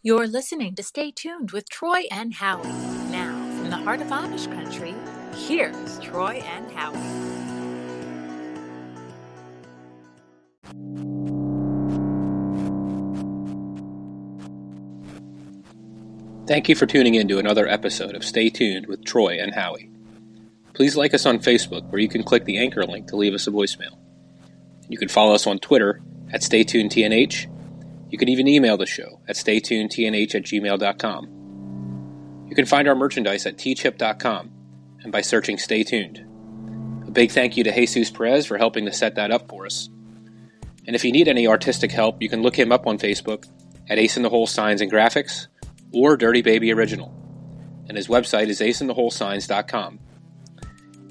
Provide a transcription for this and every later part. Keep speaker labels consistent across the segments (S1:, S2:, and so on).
S1: You're listening to Stay Tuned with Troy and Howie. Now, from the heart of Amish country, here's Troy and Howie.
S2: Thank you for tuning in to another episode of Stay Tuned with Troy and Howie. Please like us on Facebook, where you can click the anchor link to leave us a voicemail. You can follow us on Twitter at StayTunedTNH. You can even email the show at StayTunedTNH at gmail.com. You can find our merchandise at tchip.com and by searching Stay Tuned. A big thank you to Jesus Perez for helping to set that up for us. And if you need any artistic help, you can look him up on Facebook at Ace in the Hole Signs and Graphics or Dirty Baby Original. And his website is aceintheholesigns.com.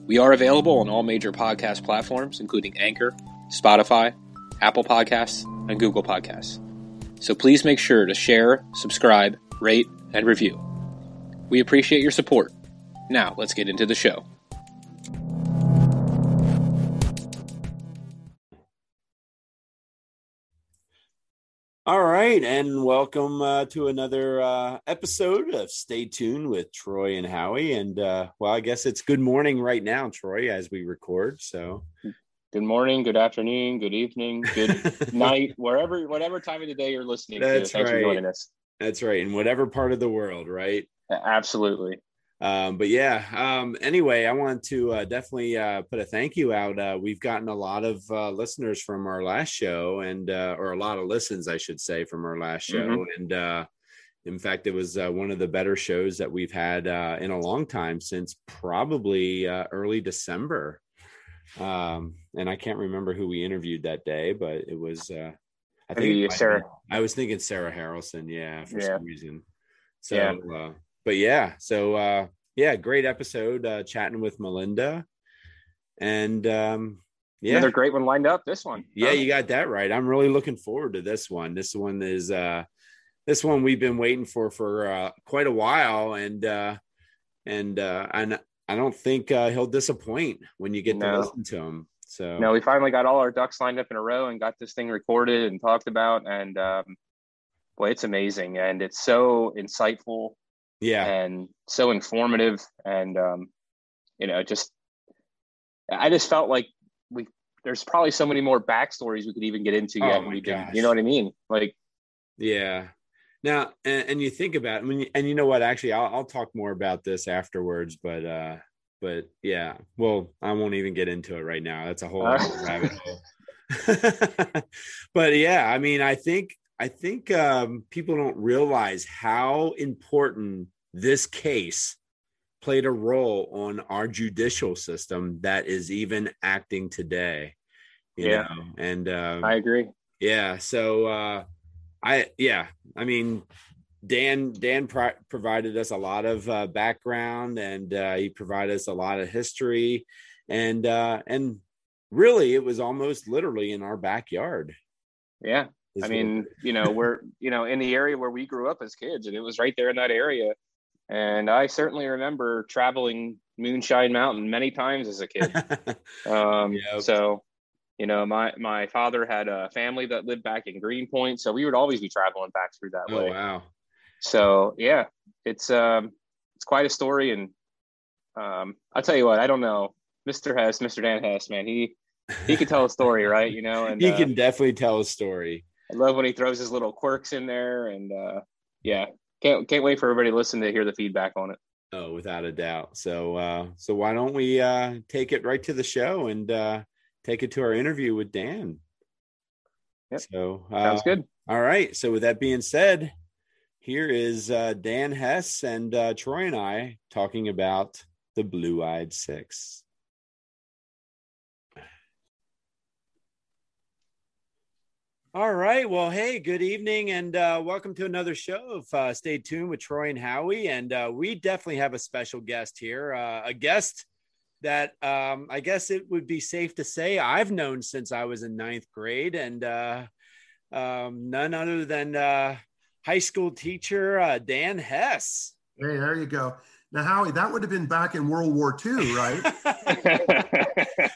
S2: We are available on all major podcast platforms, including Anchor, Spotify, Apple Podcasts, and Google Podcasts. So please make sure to share, subscribe, rate, and review. We appreciate your support. Now, let's get into the show.
S3: All right, and welcome uh, to another uh, episode of Stay Tuned with Troy and Howie. And uh, well, I guess it's good morning right now, Troy, as we record. So
S2: good morning, good afternoon, good evening, good night, wherever, whatever time of the day you're listening
S3: That's
S2: to. Thanks
S3: right.
S2: for joining us.
S3: that's right, in whatever part of the world, right?
S2: Absolutely.
S3: Um, but yeah, um, anyway, I want to uh, definitely uh, put a thank you out. Uh, we've gotten a lot of uh, listeners from our last show, and uh, or a lot of listens, I should say, from our last show.
S2: Mhm.
S3: And uh, in fact, it was uh, one of the better shows that we've had uh, in a long time since probably uh, early December. Um, and I can't remember who we interviewed that day, but it was. Uh, I think
S2: Maybe
S3: it might have
S2: Sarah.
S3: I was thinking Sarah Harrelson, yeah, for
S2: Yeah.
S3: some reason. So,
S2: Yeah.
S3: uh, but yeah, so uh, yeah, great episode uh, chatting with Melinda, and um, yeah,
S2: Another great one lined up. This one.
S3: yeah, you got that right. I'm really looking forward to this one. This one is uh, this one we've been waiting for for uh, quite a while, and uh, and uh, and I don't think uh, he'll disappoint when you get
S2: No.
S3: to listen to him. So
S2: No, we finally got all our ducks lined up in a row and got this thing recorded and talked about. And um, boy, it's amazing. And it's so insightful
S3: yeah,
S2: and so informative. And, um, you know, just, I just felt like we, there's probably so many more backstories we could even get into
S3: Oh
S2: yet.
S3: my
S2: we did, you know what I mean? Like,
S3: Yeah. Now, and, and you think about, I mean, and you know what? Actually, I'll, I'll talk more about this afterwards. But, uh, but yeah, well, I won't even get into it right now. That's a whole
S2: Uh.
S3: rabbit hole. but yeah, I mean, I think, I think um, people don't realize how important this case played a role on our judicial system that is even acting today. You
S2: Yeah.
S3: know, and um,
S2: I agree.
S3: yeah so uh i yeah i mean dan dan pro- provided us a lot of uh, background and uh, he provided us a lot of history and uh and really it was almost literally in our backyard
S2: Yeah. I mean, you know, we're, you know, in the area where we grew up as kids and it was right there in that area. And I certainly remember traveling Moonshine Mountain many times as a kid. Um,
S3: Yep.
S2: So, you know, my my father had a family that lived back in Greenpoint, so we would always be traveling back through that
S3: oh
S2: way.
S3: wow
S2: So yeah, it's um it's quite a story, and um I'll tell you what, I don't know, Mr. Hess, Mr. Dan Hess, man, he he can tell a story, right? You know, and
S3: he
S2: uh,
S3: can definitely tell a story
S2: I love when he throws his little quirks in there, and uh yeah, can't can't wait for everybody to listen to hear the feedback on it.
S3: oh without a doubt so uh so why don't we uh take it right to the show and uh take it to our interview with dan
S2: Yep.
S3: so uh,
S2: Sounds good.
S3: All right. So with that being said, here is uh, Dan Hess and uh, Troy and I talking about the Blue Eyed Six. All right. Well, hey, good evening and uh, welcome to another show of uh, Stay Tuned with Troy and Howie. And uh, we definitely have a special guest here, uh, a guest that um, I guess it would be safe to say I've known since I was in ninth grade. And uh, um, none other than uh, high school teacher uh, Dan Hess.
S4: Hey, there you go. Now, Howie, that would have been back in World War II, right?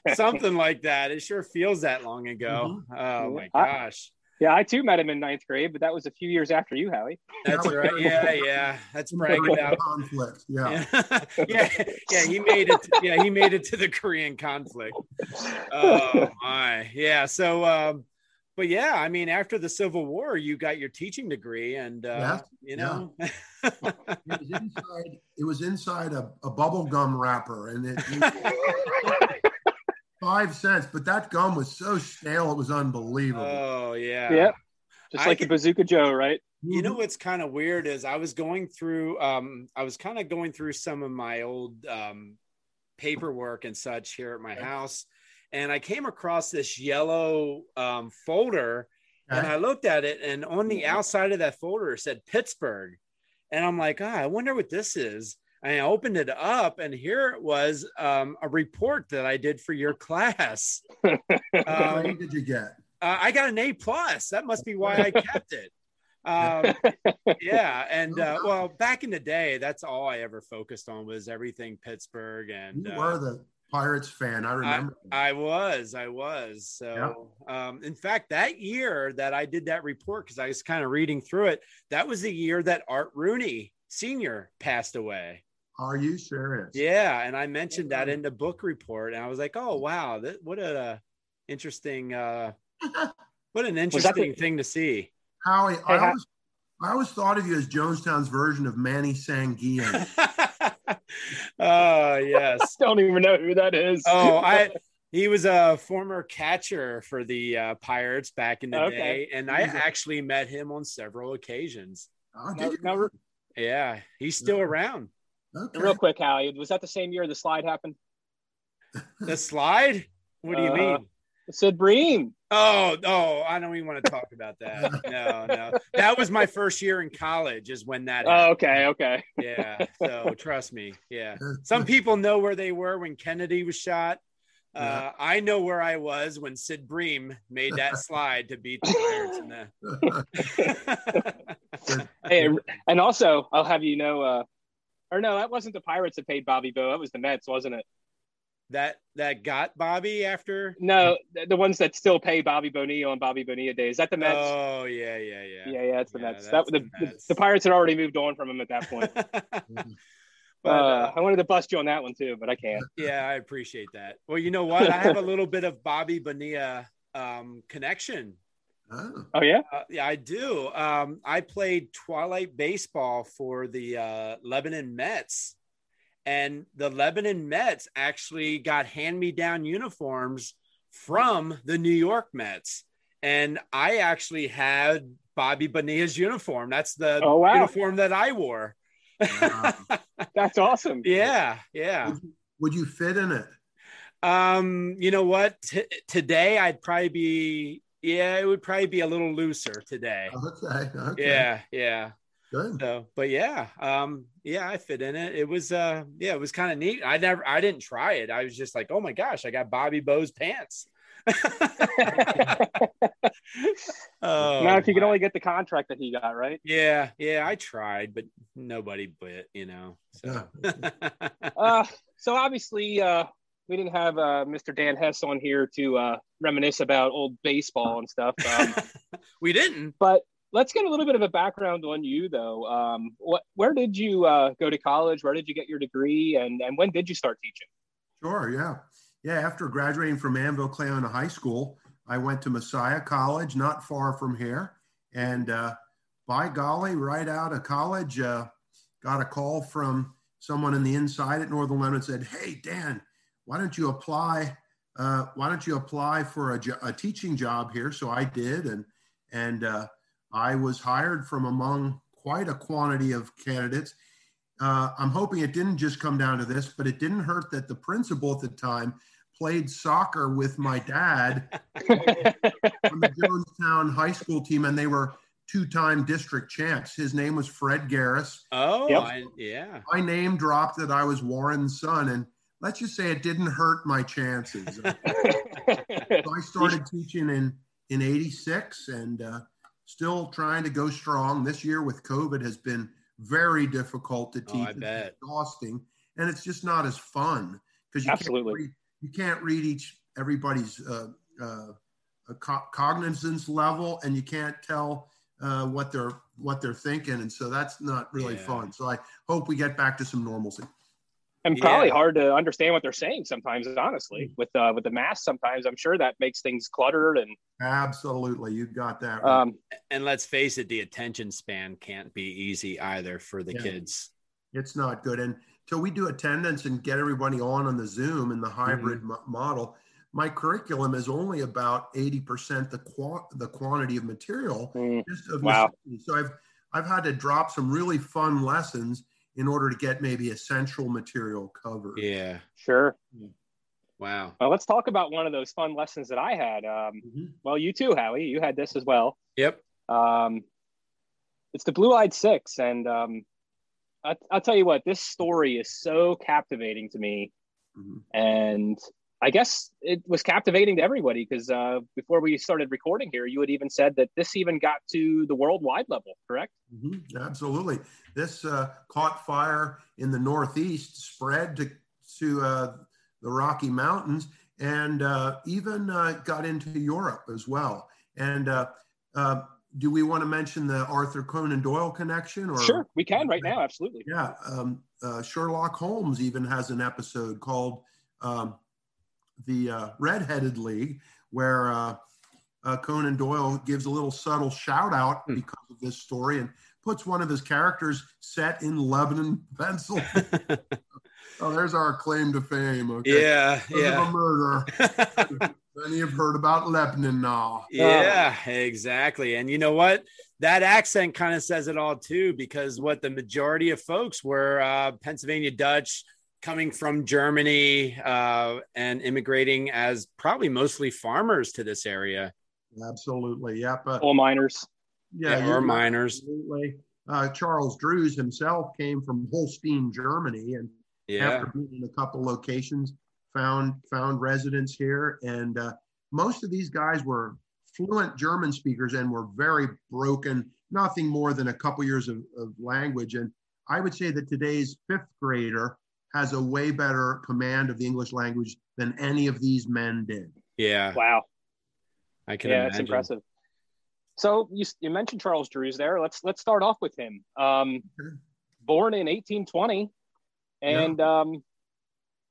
S3: Something like that. It sure feels that long ago. Oh my
S2: I-
S3: gosh.
S2: Yeah, I too met him in ninth grade, but that was a few years after you, Howie.
S3: That's right. Yeah, yeah. That's bragging out
S4: conflict. Yeah.
S3: yeah, yeah. He made it. Yeah, he made it to the Korean conflict. Oh my. Yeah. So, um, but yeah, I mean, after the Civil War, you got your teaching degree, and uh, you know,
S4: yeah. it was inside. It was inside a, a bubble gum wrapper, and it. it five cents, but that gum was so stale, it was unbelievable.
S3: Oh yeah.
S2: yeah, Just like the Bazooka Joe, right?
S3: You know what's kind of weird is I was going through um I was kind of going through some of my old um paperwork and such here at my house and I came across this yellow um folder okay. and I looked at it and on the outside of that folder said Pittsburgh. And I'm like, ah, I wonder what this is. And I opened it up, and here it was um, a report that I did for your class.
S4: um, what did you get?
S3: Uh, I got an A plus. That must be why I kept it. Um, yeah, and uh, well, back in the day, that's all I ever focused on was everything Pittsburgh. And
S4: you were uh, the Pirates fan. I remember.
S3: I, I was. I was. So, yeah. um, in fact, that year that I did that report, because I was kind of reading through it, that was the year that Art Rooney Senior passed away.
S4: Are you serious?
S3: Yeah, and I mentioned that in the book report, and I was like, "Oh wow, that what a uh, interesting, uh, what an interesting the- thing to see."
S4: Howie, hey, I always, I always thought of you as Jonestown's version of Manny Sanguillen.
S3: oh yes,
S2: don't even know who that is.
S3: oh, I he was a former catcher for the uh, Pirates back in the okay. day, and I actually met him on several occasions.
S4: Oh, did you?
S3: yeah, he's still around.
S2: Okay. Real quick, Howie, was that the same year the slide happened?
S3: The slide? What do you uh, mean?
S2: Sid Bream.
S3: Oh, oh, I don't even want to talk about that. No, no. That was my first year in college, is when that.
S2: Oh, okay, okay.
S3: Yeah. So trust me. Yeah. Some people know where they were when Kennedy was shot. Uh, I know where I was when Sid Bream made that slide to beat the
S2: Pirates. hey, and also, I'll have you know, uh, or no, that wasn't the Pirates that paid Bobby Bo. That was the Mets, wasn't it?
S3: That that got Bobby after?
S2: No, the ones that still pay Bobby Bonilla on Bobby Bonilla days. Is that the Mets?
S3: Oh yeah, yeah, yeah.
S2: Yeah, yeah, it's the yeah, Mets. That the, the, Mets. the, Pirates had already moved on from him at that point. but uh, uh, I wanted to bust you on that one too, but I can't.
S3: Yeah, I appreciate that. Well, you know what? I have a little bit of Bobby Bonilla um, connection
S2: Oh, oh yeah,
S3: uh, yeah, I do. Um, I played Twilight baseball for the uh, Lebanon Mets, and the Lebanon Mets actually got hand-me-down uniforms from the New York Mets, and I actually had Bobby Bonilla's uniform. That's the oh, wow. uniform that I wore.
S2: Wow. That's awesome.
S3: Yeah, yeah.
S4: Would you, would you, fit in it?
S3: Um, you know what? T- today I'd probably be yeah, it would probably be a little looser today.
S4: Okay. okay.
S3: Yeah, yeah.
S4: Good.
S3: So, but yeah, um, yeah, I fit in it. It was, uh, yeah, it was kind of neat. I never, I didn't try it. I was just like, oh my gosh, I got Bobby Bo's pants.
S2: oh, now, if you could only get the contract that he got, right?
S3: Yeah, yeah, I tried, but nobody bit, you know. So,
S2: uh, so obviously, uh, we didn't have uh, Mr. Dan Hess on here to uh, reminisce about old baseball and stuff. Um,
S3: we didn't,
S2: but let's get a little bit of a background on you, though. Um, what, where did you uh, go to college? Where did you get your degree, and and when did you start teaching?
S4: Sure, yeah, yeah. After graduating from Annville-Cleona High School, I went to Messiah College, not far from here, and uh, by golly, right out of college, uh, got a call from someone in the inside at Northern Lebanon said, "Hey, Dan." why don't you apply? Uh, why don't you apply for a, a, teaching job here? So I did, and and uh, I was hired from among quite a quantity of candidates. Uh, I'm hoping it didn't just come down to this, but it didn't hurt that the principal at the time played soccer with my dad on the Jonestown high school team, and they were two-time district champs. His name was Fred Garris.
S3: Oh, yep. I, yeah.
S4: My name dropped that I was Warren's son, and let's just say it didn't hurt my chances. so I started teaching in in '86 and uh, still trying to go strong. This year with COVID has been very difficult to teach.
S3: Oh, I bet.
S4: exhausting, and it's just not as fun because you
S2: absolutely
S4: can't read, you can't read each everybody's uh, uh, co- cognizance level, and you can't tell uh, what they're what they're thinking, and so that's not really
S3: Yeah.
S4: fun. So I hope we get back to some normalcy.
S5: And probably
S3: Yeah.
S5: hard to understand what they're saying sometimes. Honestly, with uh, with the mask, sometimes I'm sure that makes things cluttered and
S4: Absolutely, you got that. Right.
S5: um,
S3: And let's face it, the attention span can't be easy either for the
S4: Yeah.
S3: kids.
S4: It's not good. And till we do attendance and get everybody on on the Zoom and the hybrid
S3: Mm-hmm.
S4: mo- model, my curriculum is only about eighty percent the qua- the quantity of material.
S5: mm,
S4: Just of
S5: Wow.
S4: necessity. So I've I've had to drop some really fun lessons in order to get maybe essential material covered.
S3: Yeah.
S5: sure.
S3: Wow.
S5: Well, let's talk about one of those fun lessons that I had. Um,
S4: Mhm.
S5: well, you too, Howie. You had this as well.
S3: Yep.
S5: Um, it's the Blue Eyed Six, and um, I, I'll tell you what, this story is so captivating to me,
S4: Mhm.
S5: and I guess it was captivating to everybody because uh, before we started recording here, you had even said that this even got to the worldwide level, correct?
S4: Mhm. Absolutely. This uh, caught fire in the Northeast, spread to, to uh, the Rocky Mountains, and uh, even uh, got into Europe as well. And uh, uh, do we want to mention the Arthur Conan Doyle connection? Or
S5: Sure, we can right now, absolutely.
S4: Yeah, um, uh, Sherlock Holmes even has an episode called um, the uh, Redheaded League, where uh, uh, Conan Doyle gives a little subtle shout out
S3: Hmm.
S4: because of this story and puts one of his characters set in Lebanon, Pennsylvania. oh, there's our claim to fame. Okay.
S3: yeah.
S4: Because of a
S3: Yeah.
S4: murder. Many have heard about Lebanon now.
S3: Yeah, exactly. And you know what? That accent kind of says it all too, because what the majority of folks were uh, Pennsylvania Dutch coming from Germany uh, and immigrating as probably mostly farmers to this area.
S4: Absolutely. Yep. Uh,
S5: Coal miners.
S3: Yeah,
S4: you're
S3: or miners.
S4: Absolutely. Uh, Charles Drews himself came from Holstein, Germany, and
S3: Yeah.
S4: after being in a couple locations, found found residence here. And uh, most of these guys were fluent German speakers and were very broken, nothing more than a couple years of, of language. And I would say that today's fifth grader has a way better command of the English language than any of these men did.
S3: Yeah.
S5: Wow.
S3: I can
S5: yeah,
S3: imagine.
S5: it's impressive. So you you mentioned Charles Drews there. Let's let's start off with him. Um,
S4: Sure.
S5: born in 1820, and um,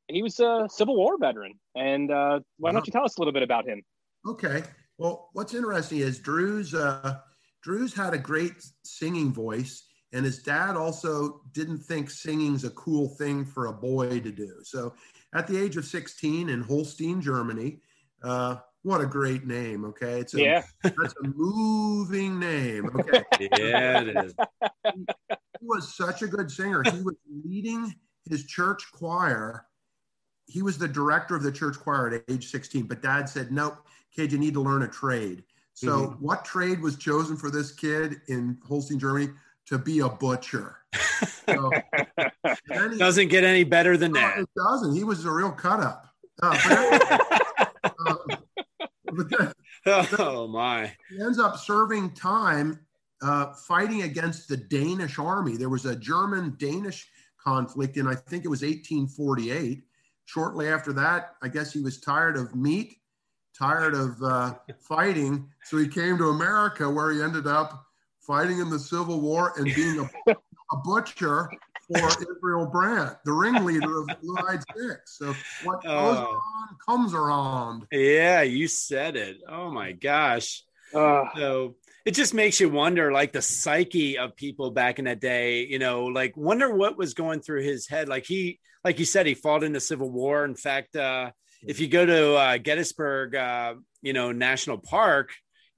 S5: he was a Civil War veteran. And uh, why
S4: Wow.
S5: don't you tell us a little bit about him?
S4: Okay. Well, what's interesting is Drew's uh, Drew's had a great singing voice, and his dad also didn't think singing's a cool thing for a boy to do. So, at the age of 16 in Holstein, Germany, uh, what a great name. Okay, it's a,
S5: yeah,
S4: that's a moving name. Okay,
S3: Yeah, it is.
S4: he was such a good singer. He was leading his church choir. He was the director of the church choir at age 16, but dad said, Nope, kid, you need to learn a trade. So,
S3: Mhm.
S4: what trade was chosen for this kid in Holstein, Germany? To be a butcher. So, he-
S3: Doesn't get any better than
S4: No,
S3: that.
S4: it doesn't. He was a real cut up. Uh, but, uh, but then
S3: oh my.
S4: he ends up serving time uh, fighting against the Danish army. There was a German Danish conflict in, I think it was 1848. Shortly after that, I guess he was tired of meat, tired of uh, fighting. So he came to America where he ended up fighting in the Civil War and being a, a butcher for Israel Brandt, the ringleader of the Blue Eyed Six. So what goes
S3: Oh.
S4: on comes around.
S3: Yeah, you said it. Oh my gosh.
S5: Uh,
S3: So it just makes you wonder, like the psyche of people back in that day. You know, like wonder what was going through his head. Like he, like you said, he fought in the Civil War. In fact, uh, if you go to uh, Gettysburg, uh, you know, National Park,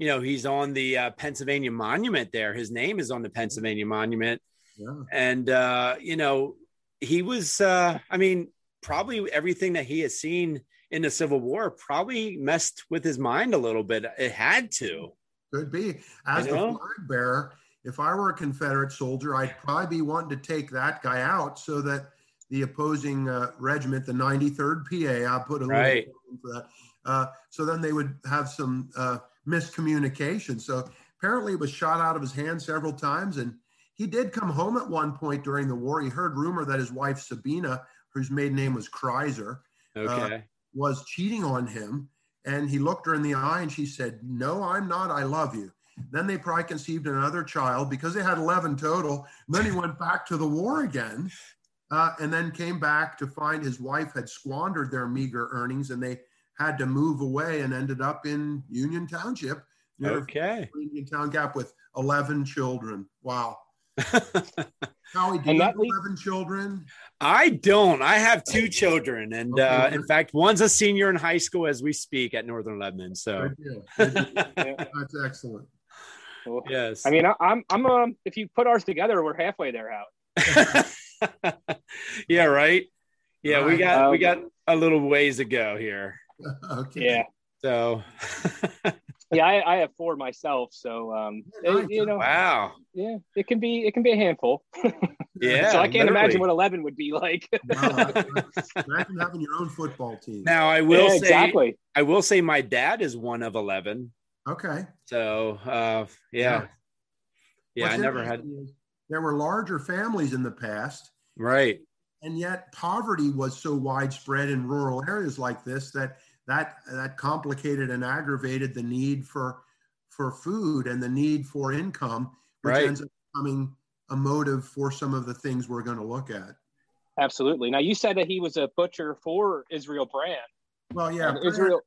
S3: you know, he's on the uh, Pennsylvania Monument there. His name is on the Pennsylvania Monument.
S4: Yeah.
S3: and uh you know he was uh i mean probably everything that he has seen in the civil war probably messed with his mind a little bit it had to
S4: Could be. As the flag bearer, if I were a Confederate soldier, I'd probably be wanting to take that guy out so that the opposing uh, regiment, the 93rd PA, I'll put a little
S3: Right.
S4: for that. Uh, so then they would have some uh, miscommunication. So apparently it was shot out of his hand several times. And he did come home at one point during the war. He heard rumor that his wife, Sabina, whose maiden name was Kreiser,
S3: okay
S4: was cheating on him. And he looked her in the eye and she said, No, I'm not. I love you. Then they probably conceived another child because they had 11 total. And then he went back to the war again uh, and then came back to find his wife had squandered their meager earnings and they had to move away and ended up in Union Township.
S3: Okay.
S4: Union Town Gap with 11 children. Wow. Howie, do you
S5: that
S4: have 11 children?
S3: I don't. I have two children, and uh, in fact, one's a senior in high school as we speak at Northern Lebanon. So,
S4: Good deal. Good deal.
S5: Yeah.
S4: That's excellent.
S5: Well,
S3: yes.
S5: I mean, I, I'm I'm um, if you put ours together, we're halfway there out.
S3: yeah, right. Yeah, we
S4: Right.
S3: got we
S5: Um,
S3: got a little ways to go here.
S4: okay.
S5: Yeah,
S3: So,
S5: yeah. I, I have four myself, so um,
S4: Yeah,
S5: it-
S4: nice.
S5: you know,
S3: wow.
S5: yeah, it can be it can be a handful.
S3: Yeah.
S5: so I can't imagine what eleven would be like.
S4: Wow, imagine having your own football team.
S3: Now, I will
S5: Yeah,
S3: say,
S5: exactly.
S3: I will say, my dad is one of eleven.
S4: Okay.
S3: So, uh, yeah, yeah.
S4: What's
S3: I never had.
S4: There were larger families in the past,
S3: Right.
S4: and yet poverty was so widespread in rural areas like this that that that complicated and aggravated the need for for food and the need for income, which
S3: Right.
S4: ends up becoming a motive for some of the things we're going to look at.
S5: Absolutely. Now you said that he was a butcher for Israel Brandt.
S4: Well, yeah,
S5: And Israel.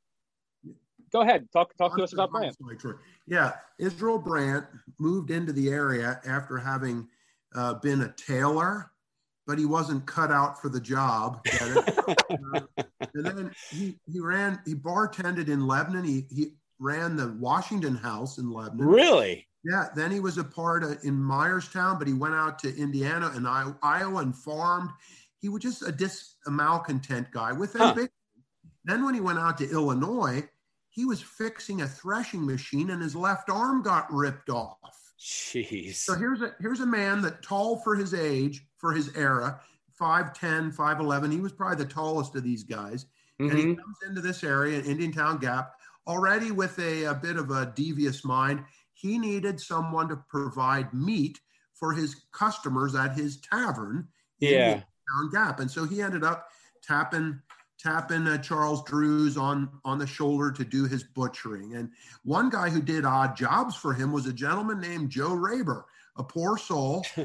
S5: Go ahead. Talk talk to us about
S4: I'm
S5: Brand.
S4: Yeah, Israel Brandt moved into the area after having uh, been a tailor, but he wasn't cut out for the job. Uh, and then he, he ran, he bartended in Lebanon. He, he ran the Washington House in Lebanon.
S3: Really?
S4: Yeah, then he was a part of, in Myerstown, but he went out to Indiana and Iowa and farmed. He was just a dis a malcontent guy with
S3: Huh.
S4: ambition. Then when he went out to Illinois, he was fixing a threshing machine and his left arm got ripped off.
S3: Jeez.
S4: So here's a here's a man that tall for his age, for his era, 5'10, 5'11. He was probably the tallest of these guys and he
S3: Mhm.
S4: comes into this area, Indiantown Gap, already with a, a bit of a devious mind. He needed someone to provide meat for his customers at his tavern in
S3: Yeah.
S4: Indian Town Gap, and so he ended up tapping tapping uh, Charles Drews on on the shoulder to do his butchering. And one guy who did odd jobs for him was a gentleman named Joe Raber, a poor soul.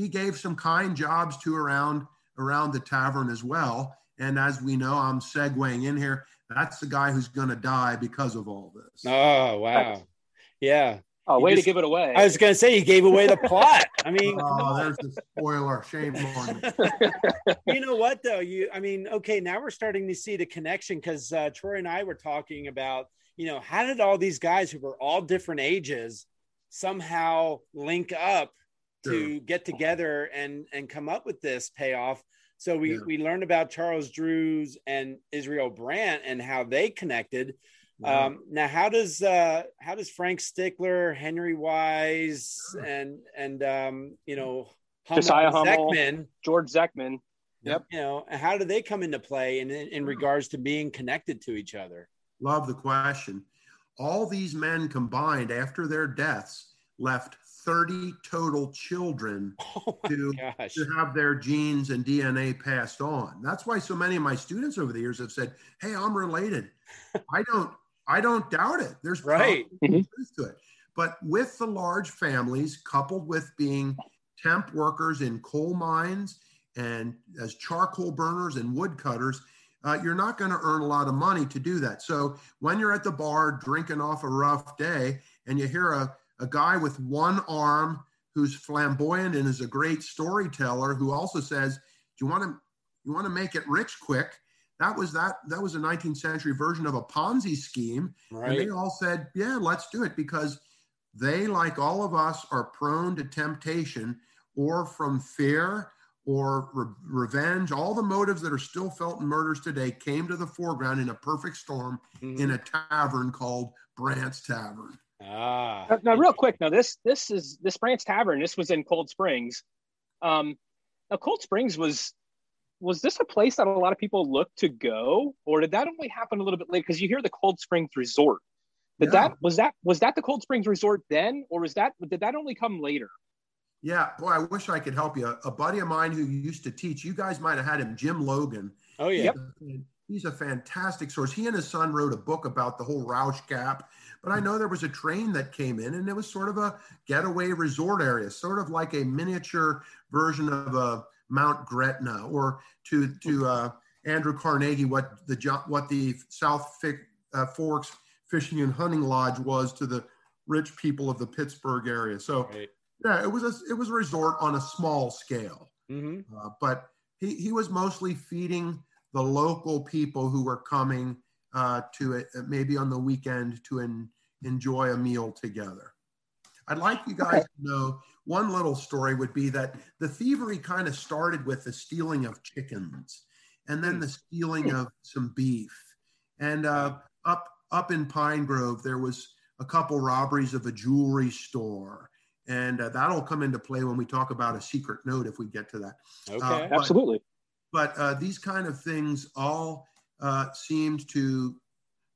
S4: he, he gave some kind jobs to around around the tavern as well. And as we know, I'm segueing in here. That's the guy who's going to die because of all this.
S3: Oh wow. Yeah.
S5: Oh,
S3: You
S5: way
S3: just-
S5: to give it away.
S3: I was gonna say you gave away the plot. I mean,
S4: Oh, there's the spoiler. Shame on me.
S3: you know what though you i mean okay now we're starting to see the connection because uh, troy and i were talking about you know how did all these guys who were all different ages somehow link up to get together and and come up with this payoff so we
S4: Yeah.
S3: we learned about charles drews and israel brandt and how they connected um, now, how does uh, how does Frank Stickler, Henry Wise,
S4: Sure.
S3: and and um, you know
S5: Josiah
S3: Hummel
S5: Hummel.
S3: Zechman,
S5: George Zechman.
S3: Yep, you know, how do they come into play in, in, in regards to being connected to each other?
S4: Love the question. All these men combined after their deaths left 30 total children
S3: Oh
S4: to,
S3: gosh.
S4: to have their genes and DNA passed on. That's why so many of my students over the years have said, "Hey, I'm related." I don't I don't doubt it. There's
S3: Right.
S4: probably truth to it. But with the large families coupled with being temp workers in coal mines and as charcoal burners and woodcutters, uh, you're not going to earn a lot of money to do that. So when you're at the bar drinking off a rough day and you hear a, a guy with one arm who's flamboyant and is a great storyteller who also says, "Do you want to you want to make it rich quick?" That was that that was a 19th century version of a Ponzi scheme, and they all said, "Yeah, let's do it," because they, like all of us, are prone to temptation or from fear or re- revenge. All the motives that are still felt in murders today came to the foreground in a perfect storm
S3: Mhm.
S4: in a tavern called Brandt's Tavern.
S3: Ah,
S5: Now, now, real quick. Now, this this is this Brandt's Tavern. This was in Cold Springs. Um, now, Cold Springs was was this a place that a lot of people looked to go, or did that only happen a little bit later? Because you hear the Cold Springs Resort. Did
S4: Yeah.
S5: that was that was that the Cold Springs Resort then, or was that did that only come later?
S4: Yeah, boy, I wish I could help you. A buddy of mine who used to teach, you guys might have had him, Jim Logan.
S3: oh yeah.
S5: Yep.
S4: He's a fantastic source. He and his son wrote a book about the whole Rausch Gap. But I know there was a train that came in, and it was sort of a getaway resort area, sort of like a miniature version of a Mount Gretna, or to to uh, Andrew Carnegie, what the what the South uh, Forks Fishing and Hunting Lodge was to the rich people of the Pittsburgh area. So right. yeah, it was a it was a resort on a small scale, mm-hmm. uh, but he he was mostly feeding the local people who were coming uh, to it maybe on the weekend to en- enjoy a meal together. I'd like you guys to know one little story would be that the thievery kind of started with the stealing of chickens and then the stealing of some beef. And uh, up up in Pine Grove, there was a couple robberies of a jewelry store. And uh, that'll come into play when we talk about a secret note if we get to that.
S5: Okay, uh, but, absolutely.
S4: But uh, these kind of things all uh, seemed to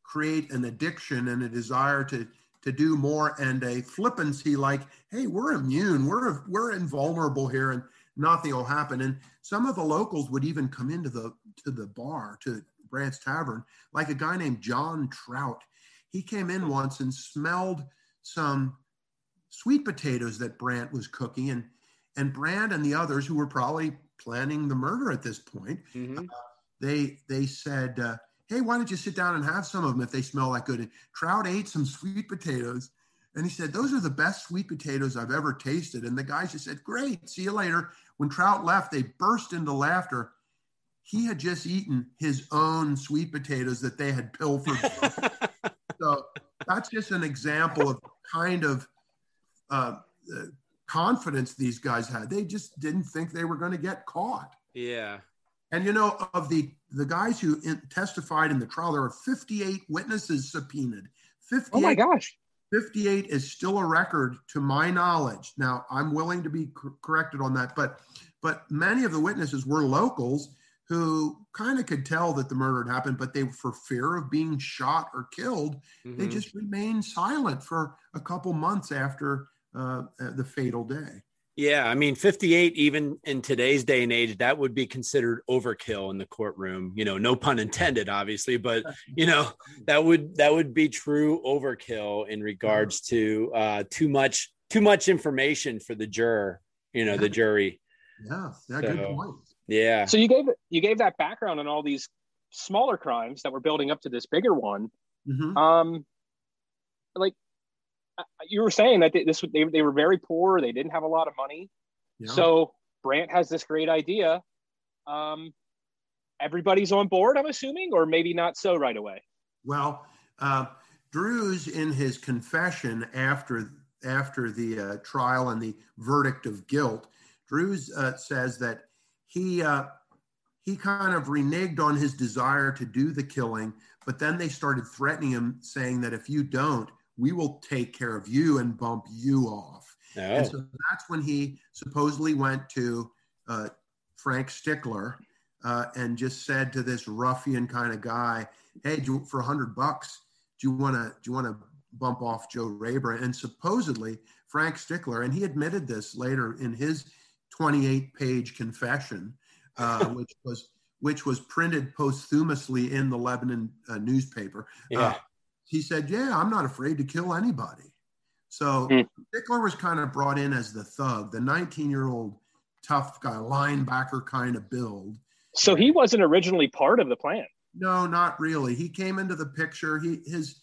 S4: create an addiction and a desire to to do more and a flippancy like hey we're immune. We're we're invulnerable here and nothing will happen. And some of the locals would even come into the to the bar to Brandt's Tavern like a guy named John Trout. He came in once and smelled some sweet potatoes that Brandt was cooking and and Brandt and the others who were probably planning the murder at this point mm-hmm. uh, they they said, uh, "Hey, why don't you sit down and have some of them if they smell that good?" And Trout ate some sweet potatoes, and he said, "Those are the best sweet potatoes I've ever tasted." And the guys just said, "Great, see you later." When Trout left, they burst into laughter. He had just eaten his own sweet potatoes that they had pilfered. so that's just an example of kind of uh, confidence these guys had. They just didn't think they were going to get caught.
S3: Yeah.
S4: And you know, of the the guys who in, testified in the trial, there are 58 witnesses subpoenaed. 58,
S5: oh my gosh.
S4: 58 is still a record to my knowledge. Now, I'm willing to be cor- corrected on that, but but many of the witnesses were locals who kind of could tell that the murder had happened, but they, for fear of being shot or killed, mm-hmm. they just remained silent for a couple months after uh, the fatal day.
S3: Yeah, I mean, 58, even in today's day and age, that would be considered overkill in the courtroom. You know, no pun intended, obviously, but you know, that would that would be true overkill in regards to uh, too much too much information for the juror. You know, yeah. the jury.
S4: Yeah, yeah, so, good point.
S3: Yeah.
S5: So you gave you gave that background on all these smaller crimes that were building up to this bigger one. Mm-hmm. Um, like you were saying that they, this they, they were very poor. They didn't have a lot of money. Yeah. so Brandt has this great idea. Um, everybody's on board i'm assuming or maybe not so right away?
S4: Well uh, drews in his confession after after the uh, trial and the verdict of guilt drews uh, says that he uh, he kind of reneged on his desire to do the killing but then they started threatening him saying that if you don't we will take care of you and bump you off. Oh. And so that's when he supposedly went to uh, Frank Stickler uh, and just said to this ruffian kind of guy, "Hey, you, for a hundred bucks, do you want to do you want to bump off Joe Rayburn?" And supposedly Frank Stickler, and he admitted this later in his 28-page confession, uh, which was which was printed posthumously in the Lebanon uh, newspaper.
S3: Yeah uh,
S4: he said, Yeah, I'm not afraid to kill anybody. So mm. Was kind of brought in as the thug, the 19 year old tough guy, linebacker kind of build.
S5: So he wasn't originally part of the plan.
S4: No, not really. He came into the picture. He his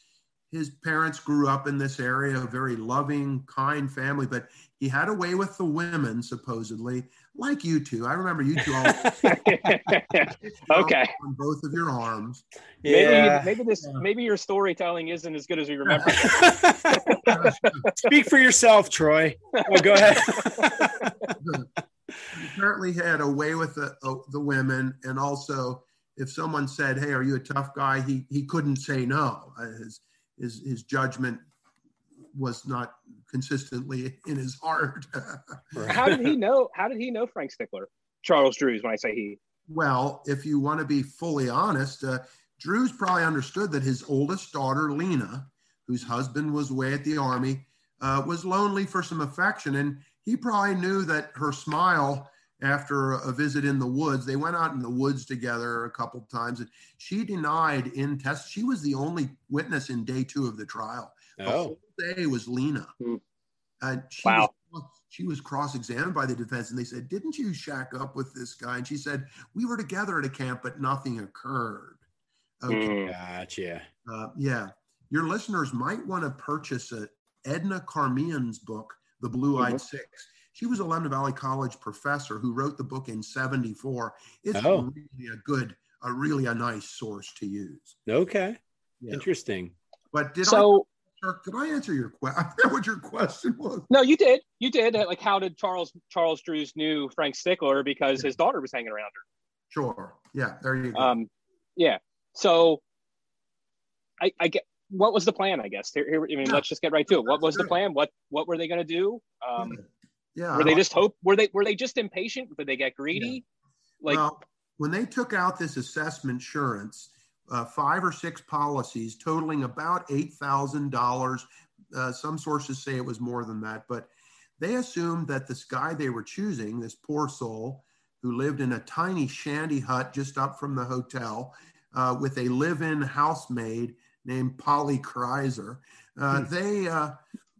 S4: his parents grew up in this area, a very loving, kind family, but he had a way with the women, supposedly, like you two. I remember you two all
S5: okay
S4: on both of your arms.
S5: Yeah. Maybe, maybe this maybe your storytelling isn't as good as we remember.
S3: Speak for yourself, Troy. Oh, go ahead.
S4: he apparently had a way with the uh, the women, and also if someone said, "Hey, are you a tough guy?" he he couldn't say no. Uh, his his his judgment was not consistently in his heart.
S5: how did he know? How did he know Frank Stickler? Charles Drews. When I say he,
S4: well, if you want to be fully honest, uh, Drews probably understood that his oldest daughter, Lena, whose husband was away at the army, uh, was lonely for some affection, and he probably knew that her smile after a visit in the woods. They went out in the woods together a couple times, and she denied in test. She was the only witness in day two of the trial. The
S3: Oh.
S4: Whole day was Lena.
S5: Hmm.
S4: And she
S5: Wow.
S4: was, she was cross-examined by the defense, and they said, "Didn't you shack up with this guy?" And she said, "We were together at a camp, but nothing occurred." Okay.
S5: Mm.
S3: Gotcha.
S4: Uh, yeah, your listeners might want to purchase a Edna Carmean's book, The Blue-Eyed
S5: Mhm.
S4: Six. She was a Lebanon Valley College professor who wrote the book in '74. It's
S3: Oh.
S4: really a good, a really a nice source to use.
S3: Okay.
S4: Yeah.
S3: Interesting.
S4: But did
S5: So
S4: I, Kirk, did I answer your question? I forget what your question was.
S5: no, you did. You did. Like, how did Charles Charles Drews knew Frank Stickler because his daughter was hanging around her.
S4: Sure. Yeah, there you go.
S5: Um, yeah. So, I, I get what was the plan? I guess. Here, here, I mean,
S4: Yeah.
S5: let's just get right to it. What was the plan? What What were they going to do? Um,
S4: yeah.
S5: were they just hope? Were they Were they just impatient? Did they get greedy? Like,
S4: well, when they took out this assessment insurance, uh, five or six policies totaling about eight thousand dollars. Uh, some sources say it was more than that, but they assumed that this guy they were choosing, this poor soul, who lived in a tiny shanty hut just up from the hotel, uh, with a live-in housemaid named Polly Kreiser, uh,
S3: Hmm.
S4: they uh,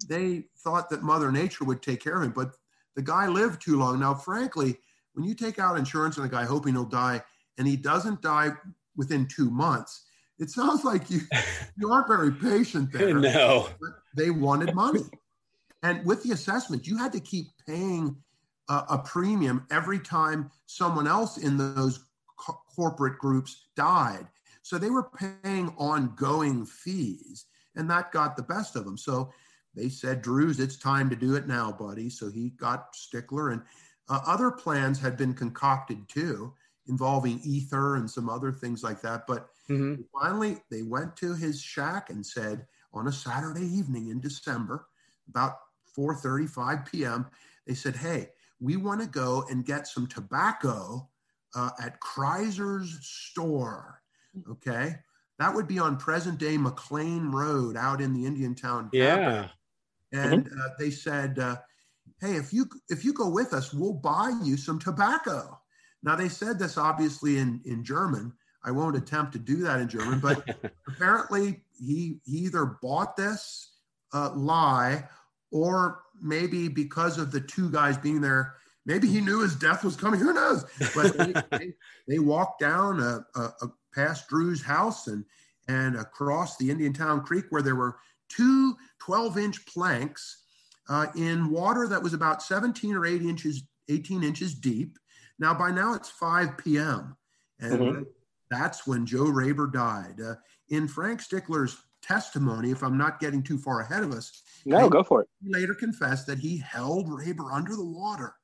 S4: they thought that Mother Nature would take care of him, but the guy lived too long. Now, frankly, when you take out insurance on a guy hoping he'll die and he doesn't die within two months, it sounds like you you aren't very patient there.
S3: no.
S4: But they wanted money, and with the assessment, you had to keep paying a, a premium every time someone else in those co- corporate groups died. So they were paying ongoing fees, and that got the best of them. So they said, Drews, it's time to do it now, buddy. So he got Stickler, and uh, other plans had been concocted too, involving ether and some other things like that. But
S3: Mhm.
S4: finally, they went to his shack and said, on a Saturday evening in December, about 4:35 p.m., they said, "Hey, we want to go and get some tobacco uh, at Kreiser's store." Okay, that would be on present-day McLean Road, out in the Indiantown.
S3: Yeah.
S4: and uh, they said, uh, "Hey, if you if you go with us, we'll buy you some tobacco." Now they said this obviously in in German. I won't attempt to do that in German, but apparently he he either bought this uh, lie or maybe because of the two guys being there, maybe he knew his death was coming. Who knows? But they, they, they walked down a, a, a past Drew's house and and across the Indiantown Creek where there were two 12 inch planks uh, in water that was about 17 or 8 inches, 18 inches deep. Now, by now it's 5 p.m. And
S5: Mhm.
S4: that's when Joe Raber died. Uh, in Frank Stickler's testimony, if I'm not getting too far ahead of us,
S5: no, go for it.
S4: he later confessed that he held Raber under the water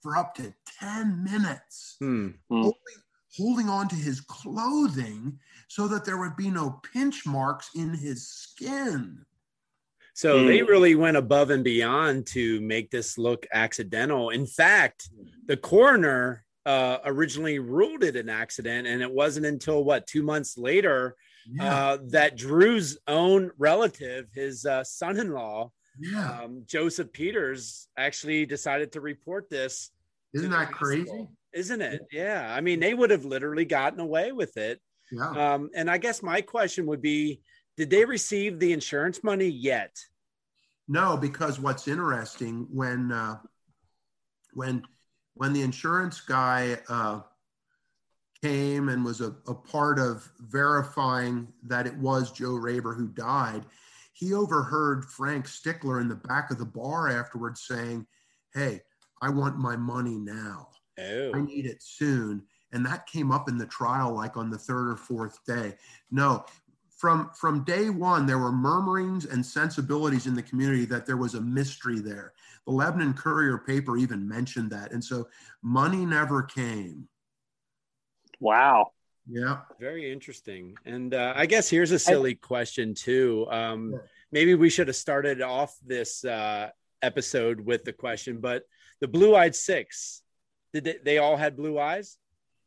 S4: for up to 10 minutes,
S3: Hmm.
S5: Hmm.
S4: holding, holding on to his clothing so that there would be no pinch marks in his skin.
S3: So they
S5: Hmm.
S3: really went above and beyond to make this look accidental. In fact, the coroner uh, originally ruled it an accident, and it wasn't until what two months later
S4: Yeah,
S3: uh, that Drew's own relative, his uh, son-in-law,
S4: yeah.
S3: um, Joseph Peters, actually decided to report this.
S4: Isn't that crazy?
S3: Isn't it? Yeah. I mean, they would have literally gotten away with it.
S4: Yeah.
S3: Um, and I guess my question would be Did they receive the insurance money yet?
S4: No, because what's interesting when uh, when when the insurance guy uh, came and was a, a part of verifying that it was Joe Raber who died, he overheard Frank Stickler in the back of the bar afterwards saying, "Hey, I want my money now.
S3: Oh.
S4: I need it soon." And that came up in the trial, like on the third or fourth day. No, from from day one, there were murmurings and sensibilities in the community that there was a mystery there. The Lebanon Courier paper even mentioned that, and so money never came.
S5: Wow.
S4: Yeah,
S3: Very interesting. And uh, I guess here's a silly question, too. Um,
S4: Sure.
S3: maybe we should have started off this uh, episode with the question, but the blue eyed six, did they, they all had blue eyes?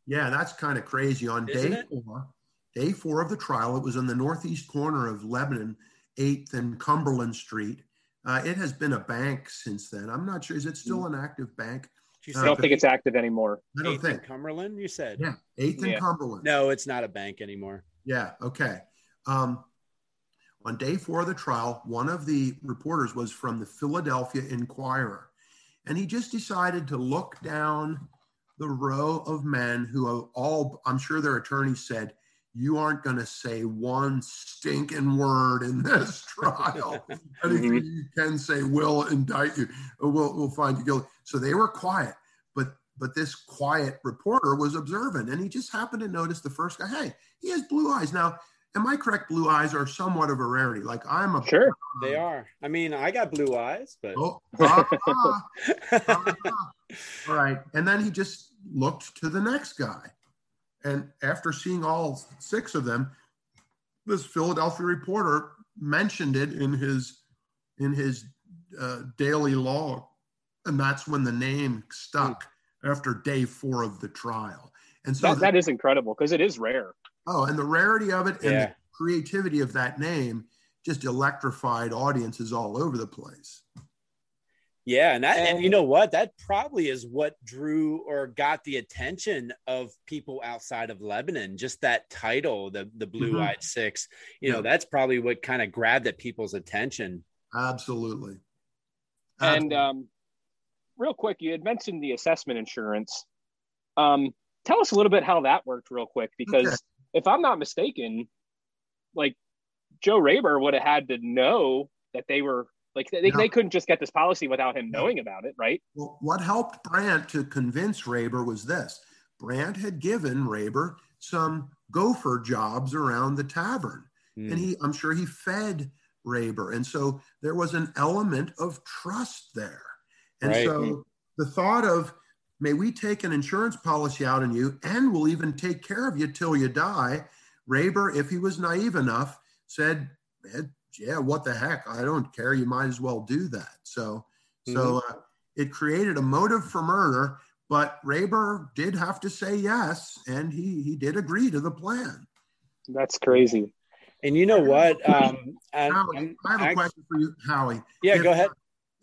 S4: yeah, that's kind of crazy. On
S3: Isn't
S4: day
S3: it?
S4: four, day four of the trial, it was in the northeast corner of Lebanon, Eighth and Cumberland Street. Uh, it has been a bank since then. I'm not sure. Is it still an active bank?
S3: Did
S4: I
S5: I don't think it's active anymore.
S4: I don't
S3: Eighth and
S4: think.
S3: Cumberland? You said
S4: Yeah, Eighth and
S5: Yeah.
S4: Cumberland.
S3: no. It's not a bank anymore.
S4: Yeah, okay. Um, on day four of the trial, one of the reporters was from the Philadelphia Inquirer, and he just decided to look down the row of men who are all, I'm sure their attorneys said, you aren't going to say one stinking word in this trial. Anything you can say will indict you, will will find you guilty. So they were quiet, but but this quiet reporter was observant, and he just happened to notice the first guy. Hey, he has blue eyes. Now, am I correct? Blue eyes are somewhat of a rarity. Like I'm a
S5: Sure.
S3: They are. I mean, I got blue eyes, but
S4: Oh, ah, ah, ah. all right. And then he just looked to the next guy. And after seeing all six of them, this Philadelphia reporter mentioned it in his in his uh, daily log, and that's when the name stuck after day four of the trial. And so,
S5: That,
S4: the-
S5: that is incredible because it is rare.
S4: oh, and the rarity of it and
S3: Yeah.
S4: the creativity of that name just electrified audiences all over the place.
S3: Yeah, and that, and
S5: And-
S3: you know what? That probably is what drew or got the attention of people outside of Lebanon. Just that title, the the Blue Eyed Six. You know, that's probably what kind of grabbed at people's attention.
S4: Absolutely.
S5: And um, real quick, you had mentioned the assessment insurance. Um, tell us a little bit how that worked, real quick, because
S4: Okay.
S5: if I'm not mistaken, like Joe Raber would have had to know that they were like they,
S4: Yeah.
S5: they couldn't just get this policy without him knowing about it, right?
S4: Well, what helped Brandt to convince Raber was this Brandt had given Raber some gopher jobs around the tavern.
S3: Hmm.
S4: And he, I'm sure he fed Raber. And so there was an element of trust there. And
S3: Right.
S4: so the thought of, may we take an insurance policy out on you and we'll even take care of you till you die. Raber, if he was naive enough, said, "Eh, yeah, what the heck? I don't care. You might as well do that. So, so uh, it created a motive for murder, but Raber did have to say yes, and he he did agree to the plan.
S5: That's crazy.
S3: And you know what? Um, I,
S4: Howie, I have a
S3: I-
S4: question for you, Howie.
S3: yeah,
S4: If-
S3: go ahead.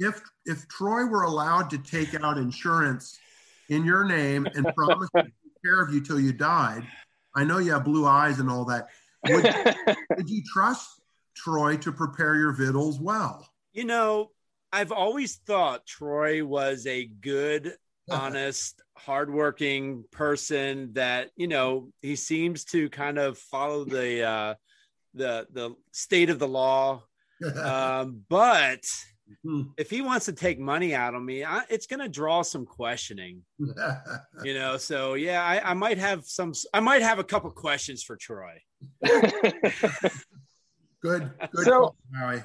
S4: If if Troy were allowed to take out insurance in your name and promise to take care of you till you died, I know you have blue eyes and all that. Would, would you trust Troy to prepare your victuals well?
S3: You know, I've always thought Troy was a good, honest, hardworking person that, you know, he seems to kind of follow the uh the the state of the law. Um, but
S4: Hmm.
S3: if he wants to take money out of me, I, it's going to draw some questioning, you know. So yeah, I, I might have some. I might have a couple questions for Troy.
S4: Good, good
S5: So-
S4: call, Howie.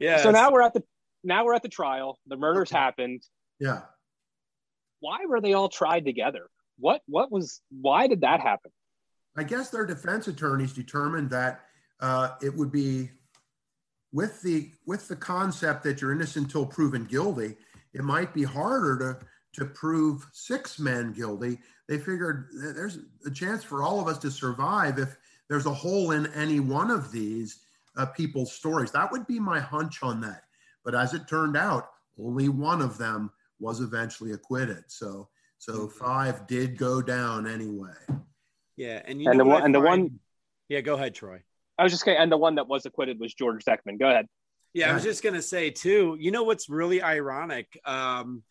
S3: Yeah.
S5: so now we're at the now we're at the trial. The murders
S4: Okay.
S5: happened.
S4: Yeah.
S5: Why were they all tried together? What what was why did that happen?
S4: I guess their defense attorneys determined that uh, it would be with the with the concept that you're innocent until proven guilty. It might be harder to to prove six men guilty. They figured there's a chance for all of us to survive if there's a hole in any one of these uh, people's stories. That would be my hunch on that. But as it turned out, only one of them was eventually acquitted. So so five did go down anyway.
S3: yeah, and you
S5: And
S3: know
S5: the one-
S3: I
S5: and the one-
S3: Yeah, go ahead, Troy.
S5: I was just kidding. And the one that was acquitted was George Zechman. Go ahead.
S3: Yeah, I was just gonna say too. You know what's really ironic? Um,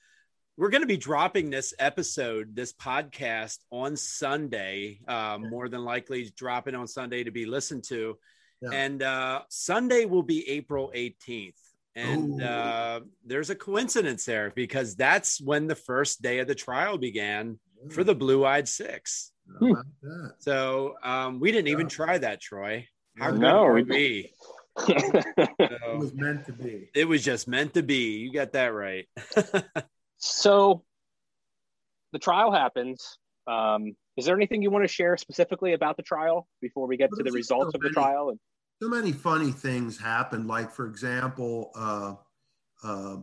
S3: we're going to be dropping this episode, this podcast on Sunday. Um, more than likely, dropping on Sunday to be listened to,
S4: Yeah.
S3: and uh, Sunday will be April eighteenth. And uh, there's a coincidence there because that's when the first day of the trial began for the Blue Eyed Six.
S4: How about that?
S3: So um, we didn't even try that, Troy. How
S4: No,
S3: good
S5: No,
S3: were
S5: we-
S3: we?
S4: It was meant to be.
S3: It was just meant to be. You got that right.
S5: so the trial happens. Um, is there anything you want to share specifically about the trial before we get
S4: Well,
S5: to the results
S4: so
S5: of the trial? And
S4: So many funny things happened. Like, for example, uh, uh,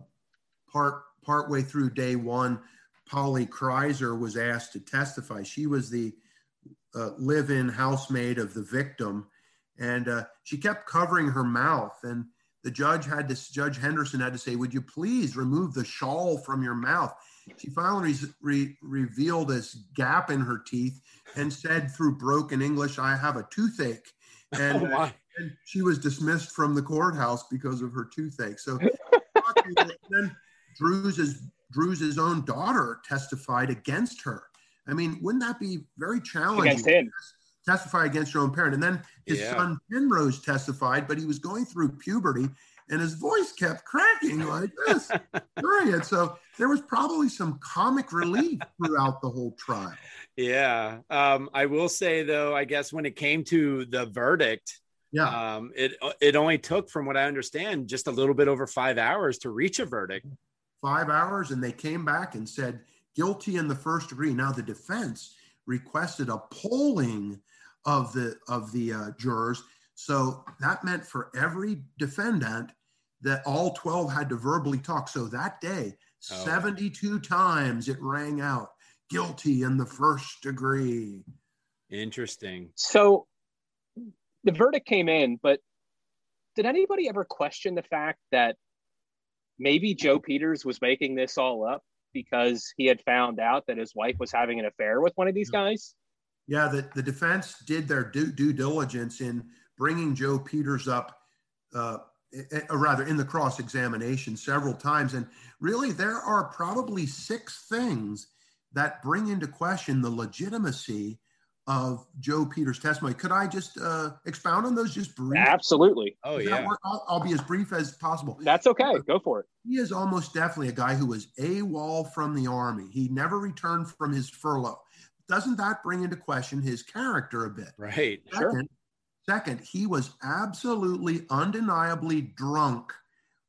S4: part partway through day one, Polly Kreiser was asked to testify. She was the uh, live-in housemaid of the victim, and uh, she kept covering her mouth. And the judge had to, Judge Henderson had to say, "Would you please remove the shawl from your mouth?" she finally re- revealed this gap in her teeth and said through broken English, "I have a toothache," and,
S3: Oh,
S4: and she was dismissed from the courthouse because of her toothache. So then Drew's Drew's own daughter testified against her. I mean, wouldn't that be very challenging?
S5: Against him.
S4: Testify against your own parent. And then his
S3: Yeah.
S4: son Penrose testified, but he was going through puberty and his voice kept cracking like this period. So there was probably some comic relief throughout the whole trial.
S3: Yeah. Um, I will say though, I guess when it came to the verdict,
S4: Yeah.
S3: um, it it only took, from what I understand, just a little bit over five hours to reach a verdict.
S4: Five hours, and they came back and said guilty in the first degree. Now the defense requested a polling of the of the uh, jurors. So that meant for every defendant that all 12 had to verbally talk. So that day,
S3: Oh.
S4: 72 times it rang out guilty in the first degree.
S3: Interesting.
S5: So the verdict came in, but did anybody ever question the fact that maybe Joe Peters was making this all up because he had found out that his wife was having an affair with one of these guys?
S4: Yeah, the, the defense did their due, due diligence in bringing Joe Peters up, uh, eh, or rather in the cross examination several times. And really, there are probably six things that bring into question the legitimacy of Joe Peters' testimony. Could I just uh, expound on those just briefly?
S5: Absolutely.
S3: Oh yeah.
S4: I'll, I'll be as brief as possible.
S5: That's okay. Go for it.
S4: He is almost definitely a guy who was AWOL from the Army. He never returned from his furlough. Doesn't that bring into question his character a bit?
S3: Right.
S5: Sure.
S4: Second, second, he was absolutely undeniably drunk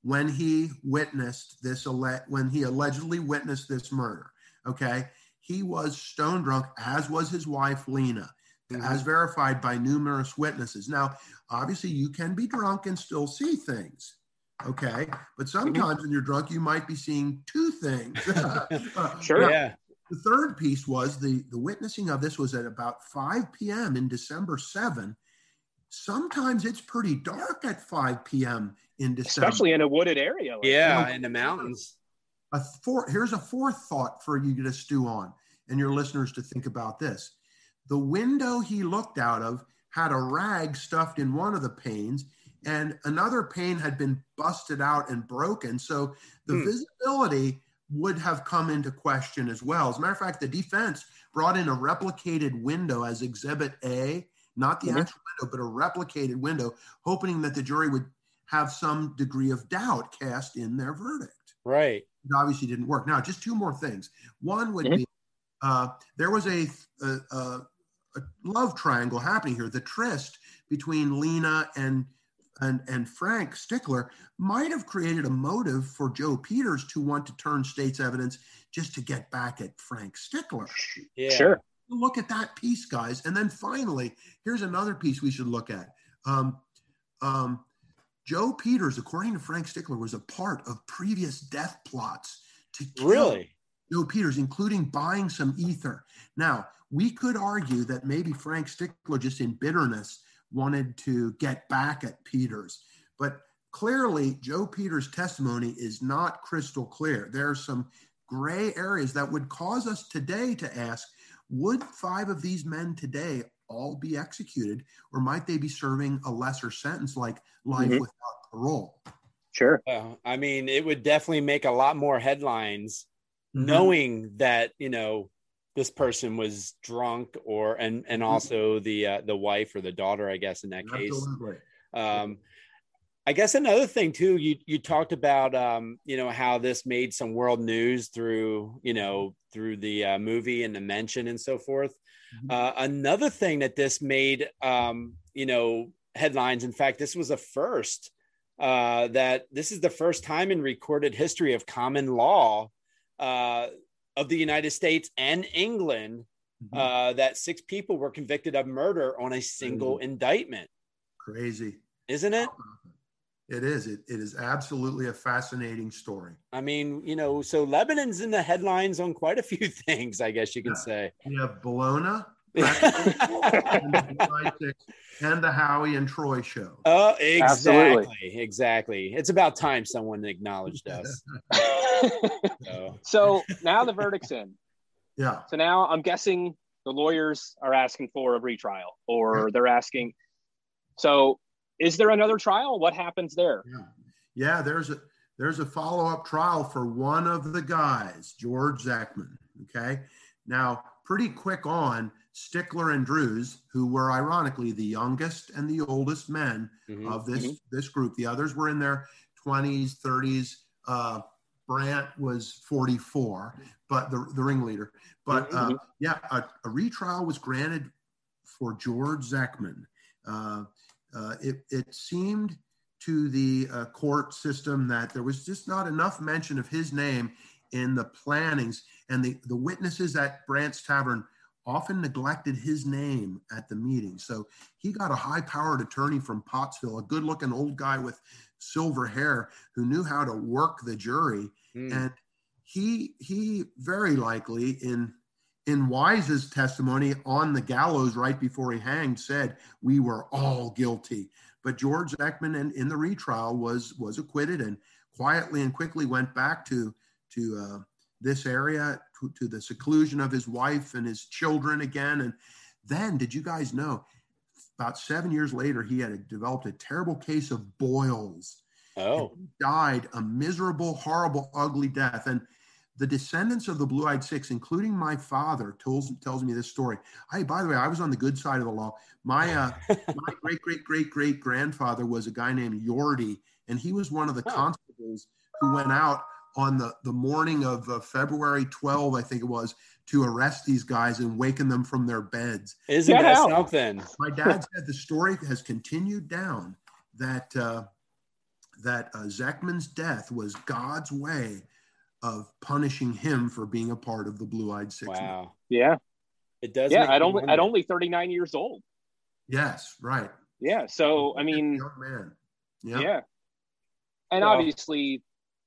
S4: when he witnessed this alle- when he allegedly witnessed this murder. Okay, he was stone drunk, as was his wife Lena,
S3: Mhm.
S4: as verified by numerous witnesses. Now, obviously, you can be drunk and still see things. Okay, but sometimes when you're drunk, you might be seeing two things.
S5: Sure.
S4: now,
S3: Yeah.
S4: the third piece was the the witnessing of this was at about 5 p.m. in December 7. Sometimes it's pretty dark at 5 p.m. in December.
S5: Especially in a wooded area. like
S3: Yeah.
S4: know,
S3: In the mountains.
S4: A four, here's a fourth thought for you to stew on and your listeners to think about this. The window he looked out of had a rag stuffed in one of the panes, and another pane had been busted out and broken. So the
S3: Hmm.
S4: visibility would have come into question as well. As a matter of fact, the defense brought in a replicated window as exhibit A, not the
S5: Mhm.
S4: actual window, but a replicated window, hoping that the jury would have some degree of doubt cast in their verdict
S3: Right.
S4: It obviously didn't work. Now, just two more things. One would be uh, there was a, a, a, a love triangle happening here. The tryst between Lena and and and Frank Stickler might have created a motive for Joe Peters to want to turn state's evidence just to get back at Frank Stickler.
S3: Yeah.
S5: Sure.
S4: Look at that piece, guys. And then finally, here's another piece we should look at. Um, um, Joe Peters, according to Frank Stickler, was a part of previous death plots to kill
S3: Really?
S4: Joe Peters, including buying some ether. Now, we could argue that maybe Frank Stickler, just in bitterness, wanted to get back at Peters. But clearly, Joe Peters' testimony is not crystal clear. There are some gray areas that would cause us today to ask would five of these men today all be executed, or might they be serving a lesser sentence like life
S5: Mhm.
S4: without parole?
S5: Sure.
S3: Well, I mean, it would definitely make a lot more headlines
S4: Mhm.
S3: knowing that you know this person was drunk or and and
S4: Mm-hmm.
S3: also the uh, the wife or the daughter, I guess in that case.
S4: Absolutely.
S3: Um, I guess another thing too, you you talked about um, you know how this made some world news through you know through the uh, movie and the mention and so forth.
S4: Mhm.
S3: Uh, another thing that this made um, you know headlines. In fact, this was a first. Uh, that this is the first time in recorded history of common law uh, of the United States and England
S4: Mhm.
S3: uh, that six people were convicted of murder on a single indictment,
S4: Crazy.
S3: isn't it?
S4: It is. It, it is absolutely a fascinating story.
S3: I mean, you know, so Lebanon's in the headlines on quite a few things, I guess you can
S4: Yeah.
S3: say.
S4: We have Bologna, and, the and the Howie and Troy show.
S3: Oh, exactly, Absolutely. exactly. It's about time someone acknowledged us.
S5: so. so now the verdict's in.
S4: Yeah.
S5: So now I'm guessing the lawyers are asking for a retrial, or yeah. they're asking. So, is there another trial? What happens there?
S4: Yeah, yeah. There's a there's a follow up trial for one of the guys, George Zechman. Okay. Now, pretty quick on, Stickler and Drews, who were ironically the youngest and the oldest men mm-hmm. of this mm-hmm. this group. The others were in their 20s, 30s. Uh, Brandt was 44, but the, the ringleader. But uh, mm-hmm. yeah, a, a, retrial was granted for George Zechman. Uh, uh, it, it seemed to the uh, court system that there was just not enough mention of his name in the plannings. And the, the witnesses at Brandt's Tavern often neglected his name at the meeting. So he got a high powered attorney from Pottsville, a good looking old guy with silver hair who knew how to work the jury. Mm. And he he very likely in in Wise's testimony on the gallows right before he hanged said we were all guilty. But George Zechman in, in the retrial was was acquitted and quietly and quickly went back to to uh, this area to, to the seclusion of his wife and his children again. And then, did you guys know? About seven years later, he had developed a terrible case of boils.
S3: Oh,
S4: died a miserable, horrible, ugly death. And the descendants of the Blue Eyed Six, including my father, tells tells me this story. Hey, by the way, I was on the good side of the law. My uh, my great great great great grandfather was a guy named Yordy, and he was one of the oh. constables who went out on the, the morning of uh, February 12, I think it was, to arrest these guys and waken them from their beds.
S3: Isn't Get that something?
S4: My dad said the story has continued down that uh, that uh, Zechman's death was God's way of punishing him for being a part of the Blue Eyed Six.
S3: Wow.
S5: Yeah.
S3: It does.
S5: Yeah. At only at only 39 years old.
S4: Yes. Right.
S5: Yeah. So I mean,
S4: young man.
S5: Yeah. yeah. And well, obviously,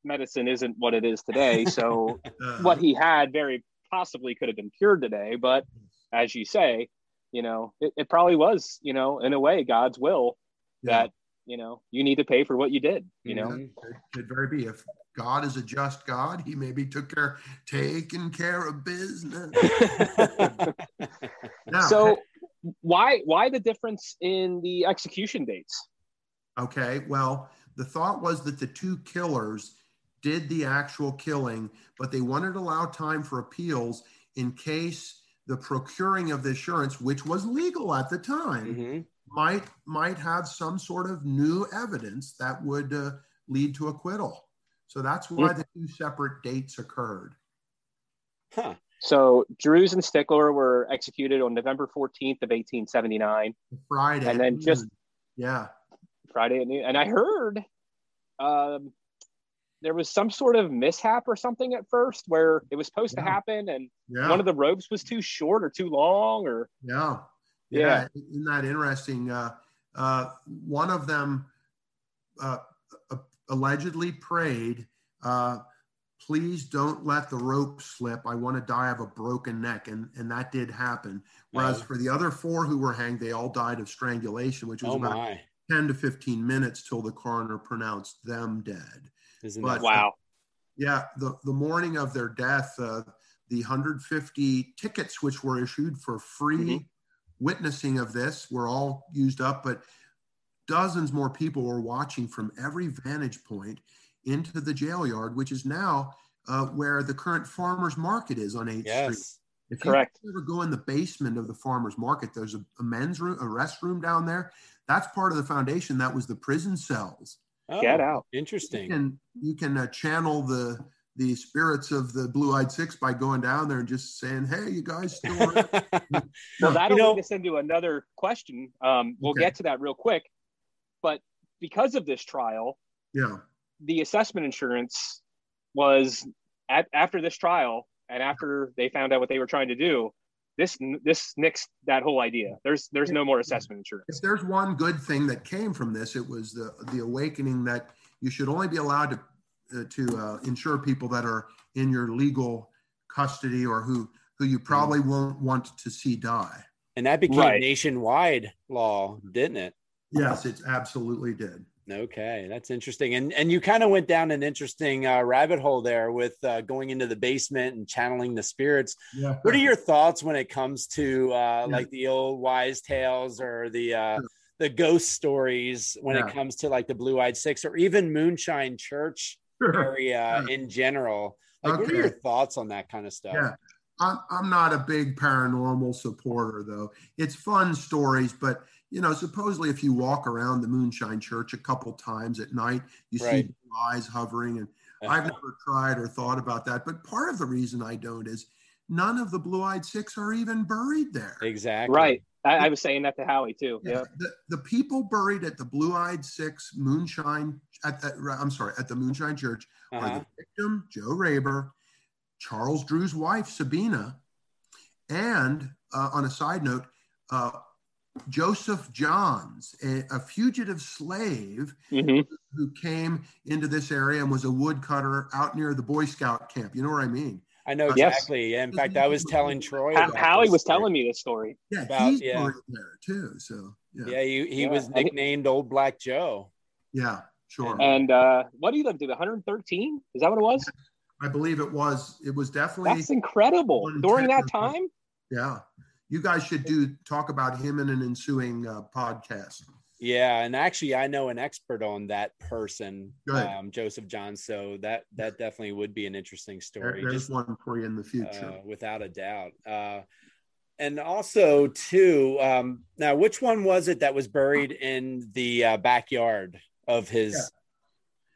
S5: medicine isn't what it is today. So uh, what he had very possibly could have been cured today. But as you say, you know, it, it probably was, you know, in a way, God's will yeah. that, you know, you need to pay for what you did, you know. It
S4: could very be. If God is a just God, he maybe took care, taking care of business.
S5: now, so why why the difference in the execution dates?
S4: Okay, well, the thought was that the two killers did the actual killing, but they wanted to allow time for appeals in case the procuring of the assurance, which was legal at the time, mm-hmm. Might might have some sort of new evidence that would uh, lead to acquittal. So that's why mm-hmm. the two separate dates occurred.
S5: Huh. So Drews and Stickler were executed on November 14th of 1879.
S4: Friday.
S5: And then just
S4: yeah.
S5: Friday at noon. And I heard um, there was some sort of mishap or something at first where it was supposed yeah. to happen and yeah. one of the ropes was too short or too long or
S4: yeah yeah, yeah. isn't that interesting uh, uh, one of them uh, allegedly prayed uh, please don't let the rope slip i want to die of a broken neck and and that did happen whereas for the other four who were hanged they all died of strangulation which was oh about my. 10 to 15 minutes till the coroner pronounced them dead
S3: isn't but,
S5: that wow?
S4: yeah, the the morning of their death, uh, the 150 tickets which were issued for free mm-hmm. Witnessing of this were all used up, but dozens more people were watching from every vantage point into the jail yard, which is now uh, where the current farmers market is on 8th yes. Street. If
S5: Correct.
S4: you ever go in the basement of the farmers market, there's a, a men's room, a restroom down there. That's part of the foundation. That was the prison cells
S5: Oh, Get out.
S3: Interesting.
S4: You can, you can uh, channel the the spirits of the Blue Eyed Six by going down there and just saying, "Hey, you guys still."
S5: well, that'll you know, lead us into another question. Um, we'll okay. get to that real quick, but because of this trial,
S4: yeah,
S5: the assessment insurance was at, after this trial and after they found out what they were trying to do, this this nixed that whole idea. There's there's no more assessment insurance.
S4: If there's one good thing that came from this, it was the the awakening that you should only be allowed to uh, to uh, insure people that are in your legal custody or who who you probably mm. won't want to see die.
S3: And that became
S5: Right.
S3: nationwide law, didn't it?
S4: Yes, it absolutely did.
S3: Okay, that's interesting. And and you kind of went down an interesting uh, rabbit hole there with uh, going into the basement and channeling the spirits.
S4: Yeah.
S3: What are your thoughts when it comes to uh,
S4: Yeah.
S3: like the old wise tales or the uh, the ghost stories when
S4: Yeah.
S3: it comes to like the Blue Eyed Six or even Moonshine Church area in general? Like, what are your thoughts on that kind of stuff?
S4: Yeah. I'm, I'm not a big paranormal supporter, though. It's fun stories, but you know, supposedly if you walk around the Moonshine Church a couple times at night, you
S3: Right.
S4: see blue eyes hovering, and I've never tried or thought about that. But part of the reason I don't is none of the Blue-eyed Six are even buried there.
S3: exactly.
S5: Right. I, I was saying that to Howie too. Yeah.
S4: The, the people buried at the Blue-eyed Six Moonshine at the I'm sorry at the Moonshine Church are
S3: Uh-huh.
S4: the victim, Joe Raber, Charles Drew's wife, Sabina, and uh, on a side note, uh, Joseph Johns, a, a fugitive slave
S5: hmm
S4: who came into this area and was a woodcutter out near the Boy Scout camp. You know what I mean?
S3: I know
S5: Yes.
S3: exactly. Yeah, in fact, I was telling Troy.
S5: Ha-
S3: about
S5: Howie was
S3: story.
S5: telling me this story.
S4: Yeah,
S3: About-
S4: he's
S3: yeah.
S4: there too. So yeah,
S3: Yeah, he, he
S5: Yeah,
S3: was nicknamed Old Black Joe.
S4: yeah, sure.
S5: And uh, what do you live to? 113? Is that what it was?
S4: I believe it was. It was definitely.
S5: That's incredible. During that time?
S4: Yeah. You guys should do talk about him in an ensuing uh, podcast.
S3: Yeah, and actually, I know an expert on that person,
S4: Good.
S3: um, Joseph John. So that that definitely would be an interesting
S4: There-
S3: story,
S4: there's
S3: just
S4: one for you in the future.
S3: uh, without a doubt. Uh, and also, too, um, now which one was it that was buried in the uh, backyard of his?
S4: Yeah.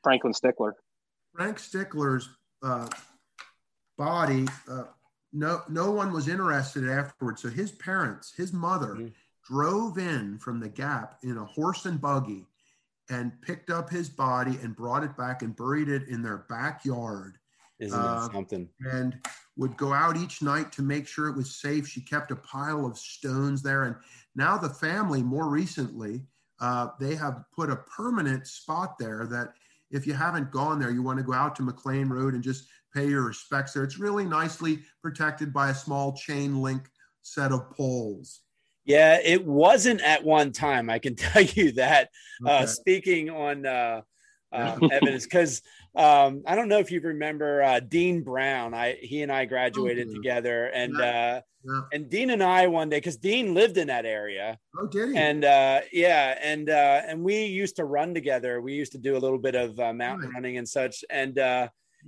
S5: Franklin Stickler.
S4: Frank Stickler's uh, body, uh, no, no one was interested afterwards. So his parents, his mother,
S3: Mhm.
S4: drove in from the Gap in a horse and buggy and picked up his body and brought it back and buried it in their backyard.
S3: Isn't
S4: Uh,
S3: it something?
S4: and would go out each night to make sure it was safe. She kept a pile of stones there. And now the family, more recently, uh, they have put a permanent spot there that if you haven't gone there, you want to go out to McLean Road and just pay your respects there. It's really nicely protected by a small chain link set of poles.
S3: Yeah, it wasn't at one time. I can tell you that. Uh, speaking on uh, um, evidence, because um, I don't know if you remember uh, Dean Brown. I he and I graduated
S4: Okay.
S3: together, and
S4: Yeah.
S3: uh,
S4: Yeah.
S3: and Dean and I one day because Dean lived in that area,
S4: Oh, did he?
S3: and uh, yeah, and uh, and we used to run together. We used to do a little bit of uh, mountain
S4: Right.
S3: running and such, and.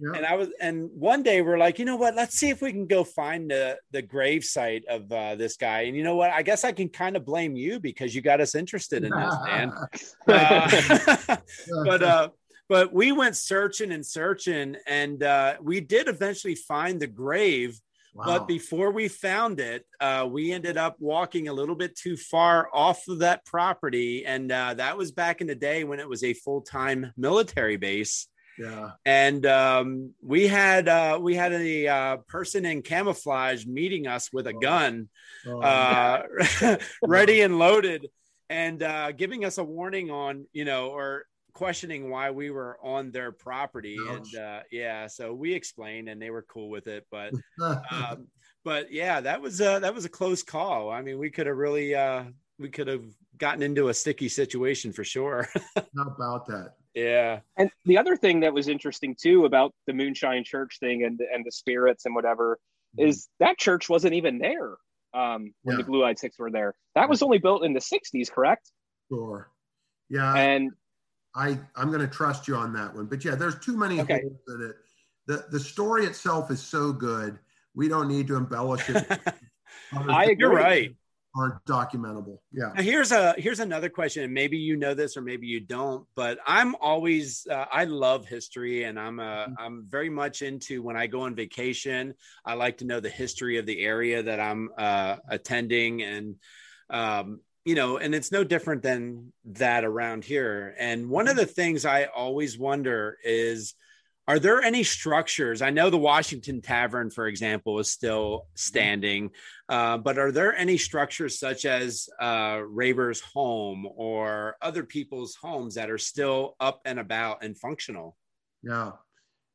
S4: Yeah.
S3: and I was, and one day we're like, you know what? Let's see if we can go find the the grave site of uh, this guy. And you know what? I guess I can kind of blame you because you got us interested in this, man. Uh, but uh, but we went searching and searching, and uh, we did eventually find the grave.
S4: Wow.
S3: But before we found it, uh, we ended up walking a little bit too far off of that property, and uh, that was back in the day when it was a full time military base
S4: yeah.
S3: and um, we had uh, we had a uh, person in camouflage meeting us with a gun,
S4: Oh,
S3: uh, ready and loaded, and uh, giving us a warning on you know or questioning why we were on their property. And uh, yeah, so we explained, and they were cool with it. But um, but yeah, that was a, that was a close call. I mean, we could have really uh, we could have gotten into a sticky situation for sure.
S4: How about that?
S3: Yeah.
S5: And the other thing that was interesting too about the Moonshine Church thing and and the spirits and whatever is that church wasn't even there um, when the Blue Eyed Six were there. That was only built in the '60s, correct?
S4: Sure. Yeah.
S5: And
S4: I I'm going to trust you on that one. But yeah, there's too many
S5: Okay.
S4: holes in it. The the story itself is so good. We don't need to embellish it.
S5: I agree.
S3: You're right.
S4: Aren't documentable. Yeah.
S3: Now, here's a here's another question, and maybe you know this or maybe you don't. But I'm always uh, I love history, and I'm uh, I'm very much into when I go on vacation. I like to know the history of the area that I'm uh, attending, and um, you know, and it's no different than that around here. And one of the things I always wonder is. Are there any structures? I know the Washington Tavern, for example, is still standing. Uh, but are there any structures such as uh, Raber's home or other people's homes that are still up and about and functional?
S4: Yeah.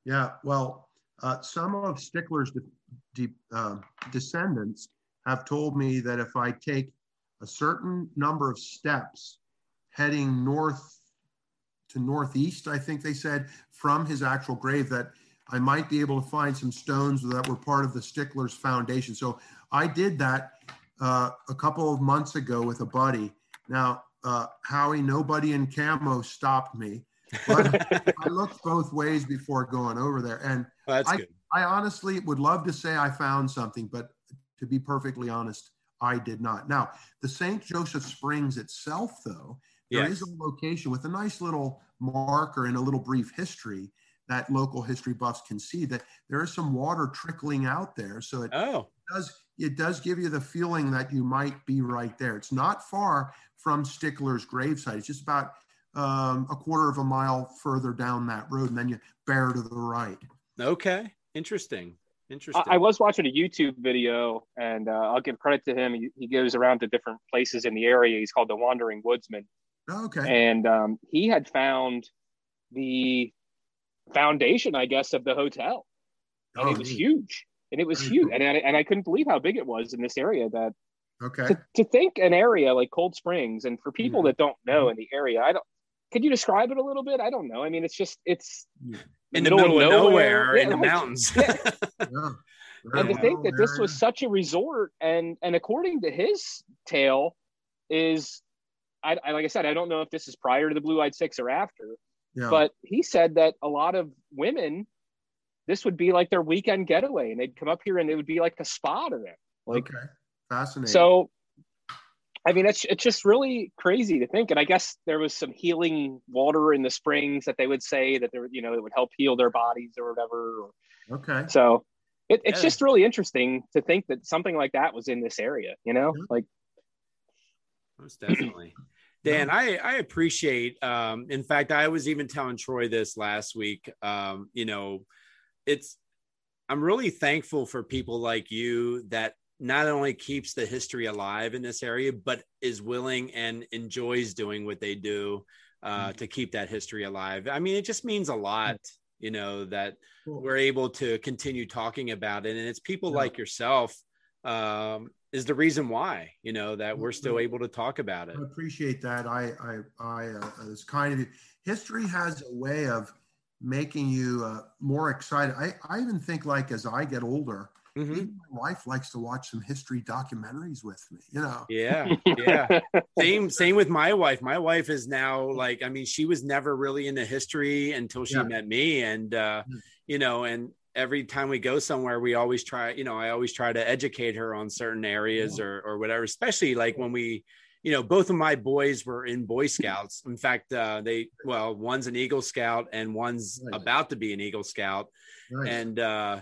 S4: Yeah. Well, uh, some of Stickler's de- de- uh, descendants have told me that if I take a certain number of steps heading north to northeast, I think they said, from his actual grave, that I might be able to find some stones that were part of the Sticklers Foundation. So I did that uh, a couple of months ago with a buddy. Now, uh, Howie, nobody in camo stopped me. But I looked both ways before going over there. And
S3: Well,
S4: I. I honestly would love to say I found something, but to be perfectly honest, I did not. Now, the St. Joseph Springs itself, though, there is
S3: Yes.
S4: a location with a nice little marker and a little brief history that local history buffs can see that there is some water trickling out there. So it
S3: Oh,
S4: does it does give you the feeling that you might be right there. It's not far from Stickler's gravesite. It's just about um, a quarter of a mile further down that road, and then you bear to the right.
S3: okay. Interesting. Interesting.
S5: I, I was watching a YouTube video, and uh, I'll give credit to him. He, he goes around to different places in the area. He's called the Wandering Woodsman,
S4: Okay.
S5: and um, he had found the foundation, I guess, of the hotel, and
S4: Oh,
S5: it was
S4: neat.
S5: huge, and it was
S4: Very
S5: huge,
S4: cool.
S5: and I, and I couldn't believe how big it was in this area. That
S4: Okay.
S5: to, to think an area like Cold Springs, and for people
S4: Mhm.
S5: that don't know in the area, I don't. Could you describe it a little bit? I don't know. I mean, it's just it's
S3: in the middle, of nowhere, in the
S5: right.
S3: mountains.
S5: Yeah.
S4: Yeah.
S5: and to think
S4: well,
S5: that this was such a resort and and according to his tale is I, I like i said i don't know if this is prior to the blue eyed six or after
S4: yeah.
S5: but he said that a lot of women this would be like their weekend getaway and they'd come up here and it would be like a spa to them like
S4: okay. Fascinating.
S5: so i mean it's it's just really crazy to think and i guess there was some healing water in the springs that they would say that there you know it would help heal their bodies or whatever or
S4: okay.
S5: so it, it's
S3: Yeah.
S5: just really interesting to think that something like that was in this area, you know?
S4: Yeah.
S5: Like,
S3: Most definitely. Dan, I, I appreciate, um, in fact, I was even telling Troy this last week. Um, you know, it's, I'm really thankful for people like you that not only keeps the history alive in this area, but is willing and enjoys doing what they do uh, to keep that history alive. I mean, it just means a lot, you know, that
S4: Cool.
S3: we're able to continue talking about it. And it's people
S4: Yeah.
S3: like yourself um, is the reason why, you know, that we're still able to talk about it.
S4: I appreciate that. I, I, I, uh, it's kind of you. History has a way of making you uh, more excited. I, I even think like as I get older,
S3: Mhm.
S4: my wife likes to watch some history documentaries with me. You know,
S3: Yeah, yeah. same, same with my wife. My wife is now like, I mean, she was never really into history until she
S4: Yeah.
S3: met me, and uh,
S4: Mm.
S3: you know, and every time we go somewhere, we always try, you know, I always try to educate her on certain areas or or whatever. Especially like when we, you know, both of my boys were in Boy Scouts. In fact, uh, they well, one's an Eagle Scout and one's
S4: Nice.
S3: about to be an Eagle Scout
S4: Nice.
S3: and uh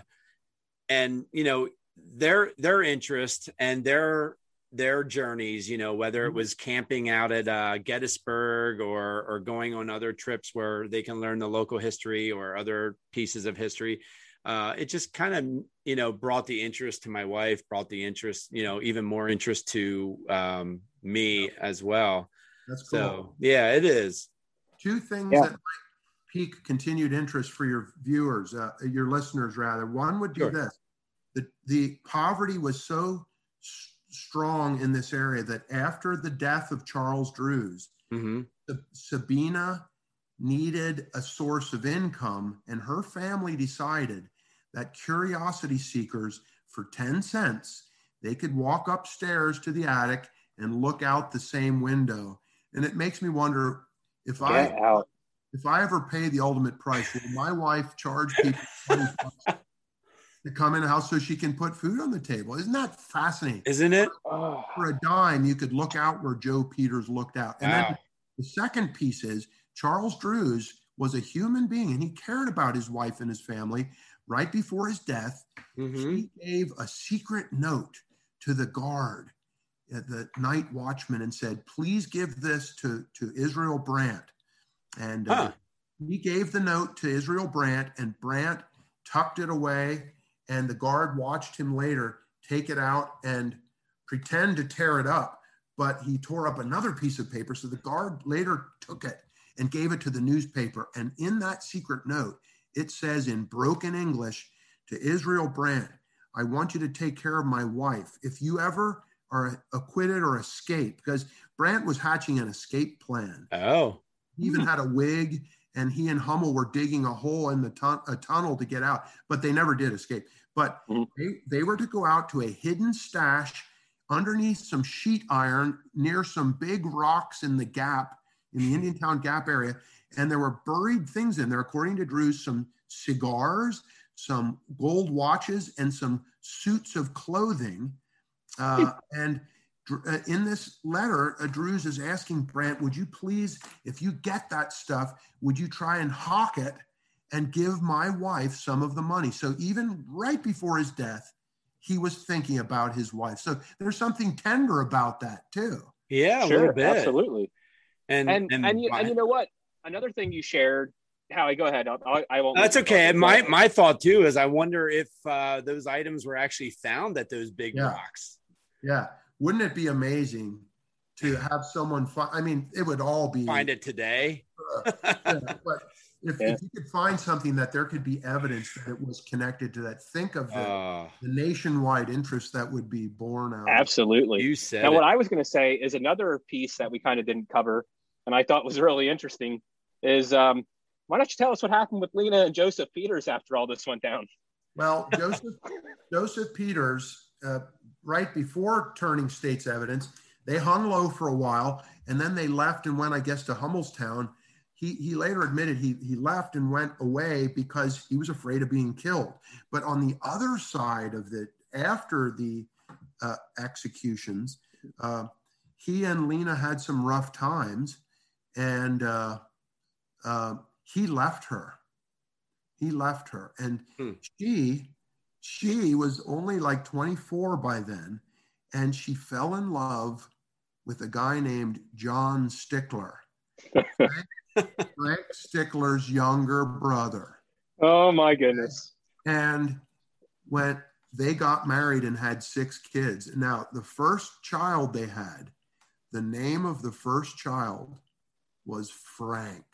S3: and you know their their interest and their their journeys you know whether it
S4: Mhm.
S3: was camping out at uh, gettysburg or or going on other trips where they can learn the local history or other pieces of history uh, it just kind of you know brought the interest to my wife brought the interest you know even more interest to um, me as well
S4: that's cool.
S3: so yeah it is
S4: Two things
S5: Yeah.
S4: that might pique continued interest for your viewers, uh, your listeners rather. One would be
S3: Sure.
S4: this: the the poverty was so s- strong in this area that after the death of Charles Drews,
S3: hmm
S4: Sa- Sabina needed a source of income, and her family decided that curiosity seekers, for 10 cents, they could walk upstairs to the attic and look out the same window. And it makes me wonder if
S5: get
S4: I
S5: out.
S4: if I ever pay the ultimate price, will my wife charge people to come in the house so she can put food on the table? Isn't that fascinating?
S3: isn't it
S5: Oh,
S4: For a dime, you could look out where Joe Peters looked out. And then the second piece is Charles Drews was a human being and he cared about his wife and his family. Right before his death,
S3: Mhm.
S4: he gave a secret note to the guard, uh, the night watchman, and said, Please give this to, to Israel Brandt. And uh, he gave the note to Israel Brandt, and Brandt tucked it away. And the guard watched him later take it out and pretend to tear it up but he tore up another piece of paper. So the guard later took it and gave it to the newspaper. And in that secret note, it says in broken English to Israel Brandt, I want you to take care of my wife. If you ever are acquitted or escape, because Brandt was hatching an escape plan.
S3: Oh.
S4: He even had a wig, and he and Hummel were digging a hole in the a tunnel to get out, but they never did escape. But
S5: Mhm.
S4: they, they were to go out to a hidden stash underneath some sheet iron near some big rocks in the gap, in the Indiantown Gap area. And there were buried things in there, according to Drews, some cigars, some gold watches, and some suits of clothing. Uh, and uh, in this letter, uh, Drews is asking Brandt, would you please, if you get that stuff, would you try and hawk it and give my wife some of the money? So even right before his death, he was thinking about his wife. So there's something tender about that too.
S3: Yeah, a
S5: sure,
S3: little bit.
S5: absolutely.
S3: And
S5: And and, you, and you know what? Another thing you shared, Howie, go ahead. I'll, I, I won't.
S3: That's okay. And my my thought too is I wonder if uh, those items were actually found at those big
S4: Yeah.
S3: rocks.
S4: Yeah. Wouldn't it be amazing to have someone find? I mean, it would all be
S3: Find it today.
S4: Yeah, but if,
S5: Yeah.
S4: if you could find something that there could be evidence that it was connected to that, think of the,
S3: Uh,
S4: the nationwide interest that would be born out.
S5: absolutely.
S3: you said
S5: Now,
S3: it.
S5: what I was going to say is another piece that we kind of didn't cover, and I thought was really interesting, is um, why don't you tell us what happened with Lena and Joseph Peters after all this went down?
S4: Well, Joseph Joseph Peters, uh, right before turning state's evidence, they hung low for a while, and then they left and went, I guess, to Hummelstown. He he later admitted he he left and went away because he was afraid of being killed. But on the other side of the after the uh, executions, uh, he and Lena had some rough times, and uh, he left her. He left her, and
S3: Hmm.
S4: she she was only like 24 by then, and she fell in love with a guy named John Stickler, Frank, Frank Stickler's younger brother.
S5: Oh my goodness!
S4: And when they got married and had six kids, now the first child they had, the name of the first child was Frank.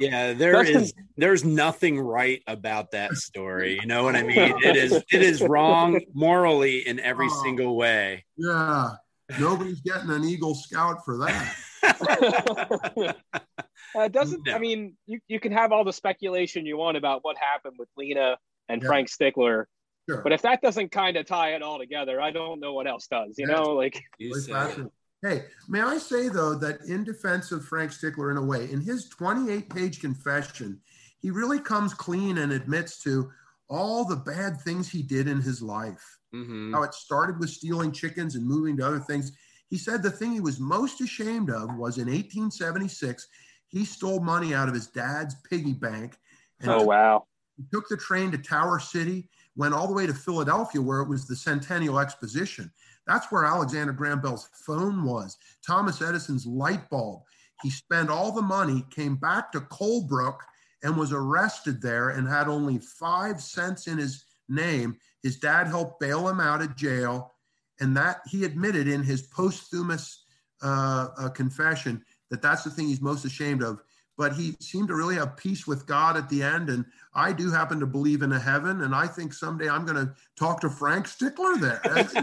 S3: Yeah, there is there's nothing right about that story. You know what I mean? It is it is wrong morally in every
S4: Oh.
S3: single way.
S4: Yeah, nobody's getting an Eagle Scout for that.
S5: uh, doesn't
S3: No.
S5: I mean you, you can have all the speculation you want about what happened with Lena and
S4: Yeah.
S5: Frank Stickler,
S4: Sure.
S5: but if that doesn't kind of tie it all together, I don't know what else does. You
S4: Yeah.
S5: know, like
S3: You
S4: Really
S3: said it.
S4: fascinating. Hey, may I say though that in defense of Frank Stickler, in a way, in his 28 page confession, he really comes clean and admits to all the bad things he did in his life.
S3: Mhm.
S4: How it started with stealing chickens and moving to other things. He said the thing he was most ashamed of was in 1876, he stole money out of his dad's piggy bank and
S5: oh wow,
S4: he took the train to Tower City, went all the way to Philadelphia, where it was the Centennial Exposition. That's where Alexander Graham Bell's phone was, Thomas Edison's light bulb. He spent all the money, came back to Colebrook, and was arrested there and had only five cents in his name. His dad helped bail him out of jail. And that he admitted in his posthumous uh, uh, confession that that's the thing he's most ashamed of. But he seemed to really have peace with God at the end. And I do happen to believe in a heaven. And I think someday I'm going to talk to Frank Stickler there. It's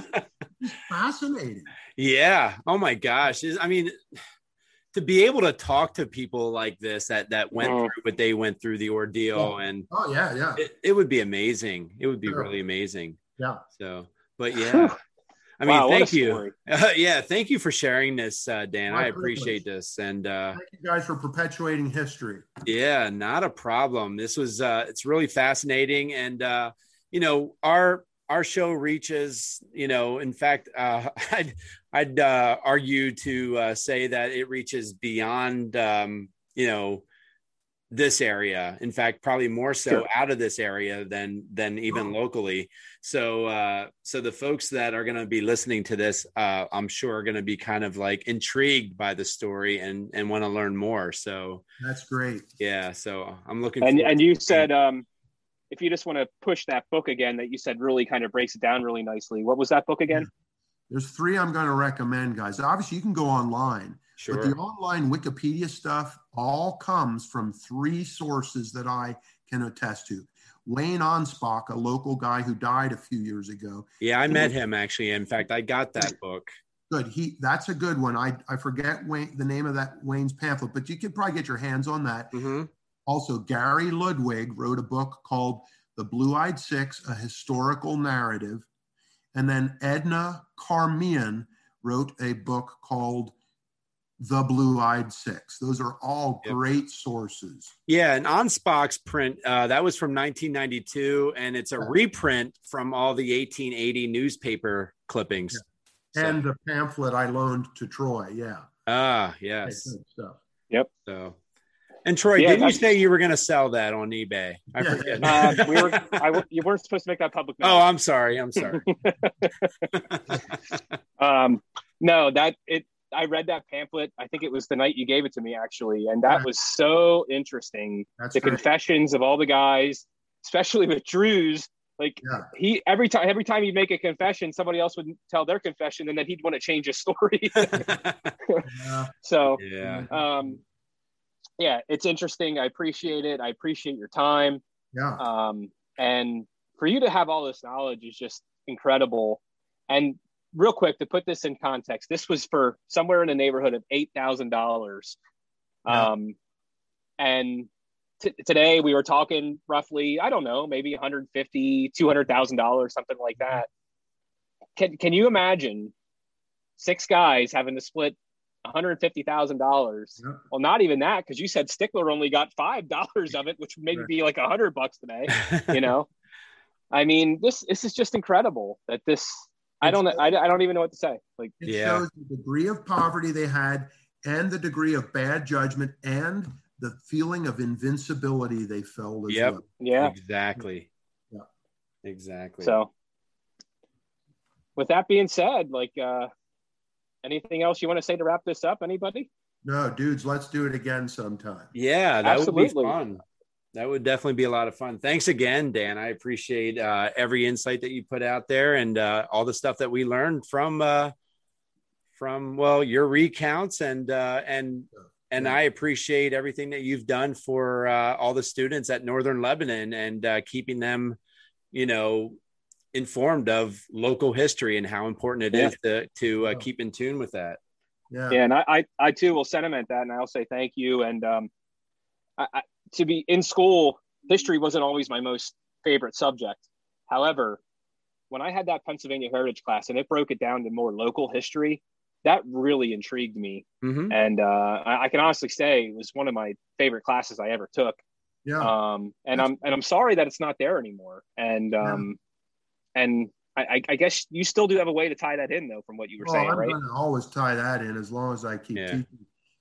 S4: it's fascinating.
S3: Yeah. Oh my gosh. I mean, to be able to talk to people like this that that went
S5: Mm.
S3: through what they went through the ordeal, and
S4: Oh, yeah, yeah.
S3: it, it would be amazing. It would be
S4: Sure.
S3: really amazing.
S4: Yeah.
S3: So, but yeah. I mean,
S5: Wow,
S3: thank you.
S5: story.
S3: yeah, thank you for sharing this, uh, Dan.
S4: My
S3: I appreciate this, and uh,
S4: Thank you guys for perpetuating history.
S3: yeah, not a problem. This was uh, it's really fascinating, and uh, you know our our show reaches you know in fact uh, I'd I'd uh, argue to uh, say that it reaches beyond um, you know this area in fact probably more so
S5: Sure.
S3: out of this area than than even
S4: Oh.
S3: locally so uh so the folks that are going to be listening to this uh i'm sure are going to be kind of like intrigued by the story and and want to learn more so
S4: That's great.
S3: yeah so i'm looking
S5: and and you said um, if you just want to push that book again that you said really kind of breaks it down really nicely. What was that book again?
S4: There's three I'm going to recommend, guys. Obviously, you can go online,
S3: sure
S4: but the online Wikipedia stuff all comes from three sources that I can attest to. Wayne Anspach, a local guy who died a few years ago.
S3: Yeah, I met him actually. In fact, I got that book.
S4: Good. He that's a good one. I I forget Wayne, the name of that Wayne's pamphlet, but you could probably get your hands on that.
S3: Mm-hmm.
S4: Also, Gary Ludwig wrote a book called The Blue Eyed Six: A Historical Narrative, and then Edna Carmean wrote a book called The Blue Eyed Six. Those are all
S3: Yep.
S4: great sources.
S3: Yeah, an Anspach print uh, that was from 1992, and it's a reprint from all the 1880 newspaper clippings. So-
S4: And the pamphlet I loaned to Troy. Yeah.
S3: ah, yes.
S4: Good stuff.
S3: So, and Troy,
S5: Yeah,
S3: didn't you say you were going to sell that on eBay? I
S4: Yeah.
S3: forget.
S5: Uh, we were, I, w- you weren't supposed to make that public.
S3: oh. I'm sorry. I'm sorry.
S5: Um, no, that it. I read that pamphlet. I think it was the night you gave it to me, actually, and that
S4: Yeah.
S5: was so interesting.
S4: That's
S5: the
S4: great.
S5: confessions of all the guys, especially with Drew's. Like
S4: Yeah.
S5: he every time every time he'd make a confession, somebody else would tell their confession, and then he'd want to change his story.
S4: Yeah.
S5: so
S3: yeah.
S5: um, yeah, it's interesting. I appreciate it. I appreciate your time.
S4: Yeah.
S5: Um, and for you to have all this knowledge is just incredible. And real quick, to put this in context, this was for somewhere in the neighborhood of eight thousand dollars. Um, and t- today we were talking roughly, I don't know, maybe 150, 200,000 dollars, something like that. Can Can you imagine six guys having to split one hundred fifty thousand dollars?
S4: Yeah.
S5: Well, not even that, because you said Stickler only got five dollars of it, which would maybe
S4: Right.
S5: be like a hundred bucks today. You know, I mean, this this is just incredible that this. I don't. I, I don't even know what to say. Like,
S4: It
S3: Yeah.
S4: shows the degree of poverty they had and the degree of bad judgment and the feeling of invincibility they felt as
S3: Yep.
S4: well.
S5: yeah.
S3: Exactly.
S4: Yeah.
S3: Exactly.
S5: So, with that being said, like, uh, anything else you want to say to wrap this up? Anybody?
S4: No, dudes, let's do it again sometime.
S3: Yeah, that would
S5: Absolutely.
S3: be fun. That would definitely be a lot of fun. Thanks again, Dan. I appreciate uh, every insight that you put out there and uh, all the stuff that we learned from uh, from well your recounts and uh, and and I appreciate everything that you've done for uh, all the students at Northern Lebanon and uh, keeping them, you know, informed of local history and how important it is to to uh,
S4: Yeah.
S3: keep in tune with that.
S4: Yeah.
S5: Yeah, and I, I, I too will sentiment that, and I'll say thank you. And um, I, I, to be in school, history wasn't always my most favorite subject. However, when I had that Pennsylvania Heritage class and it broke it down to more local history, that really intrigued me.
S3: Mhm.
S5: And uh, I, I can honestly say it was one of my favorite classes I ever took.
S4: Yeah.
S5: Um, and I'm and I'm sorry that it's not there anymore. And um, and I, I- I guess you still do have a way to tie that in, though, from what you were
S4: Well,
S5: saying,
S4: I'm
S5: right?
S4: going to always tie that in as long as I keep
S3: Yeah.
S4: teaching.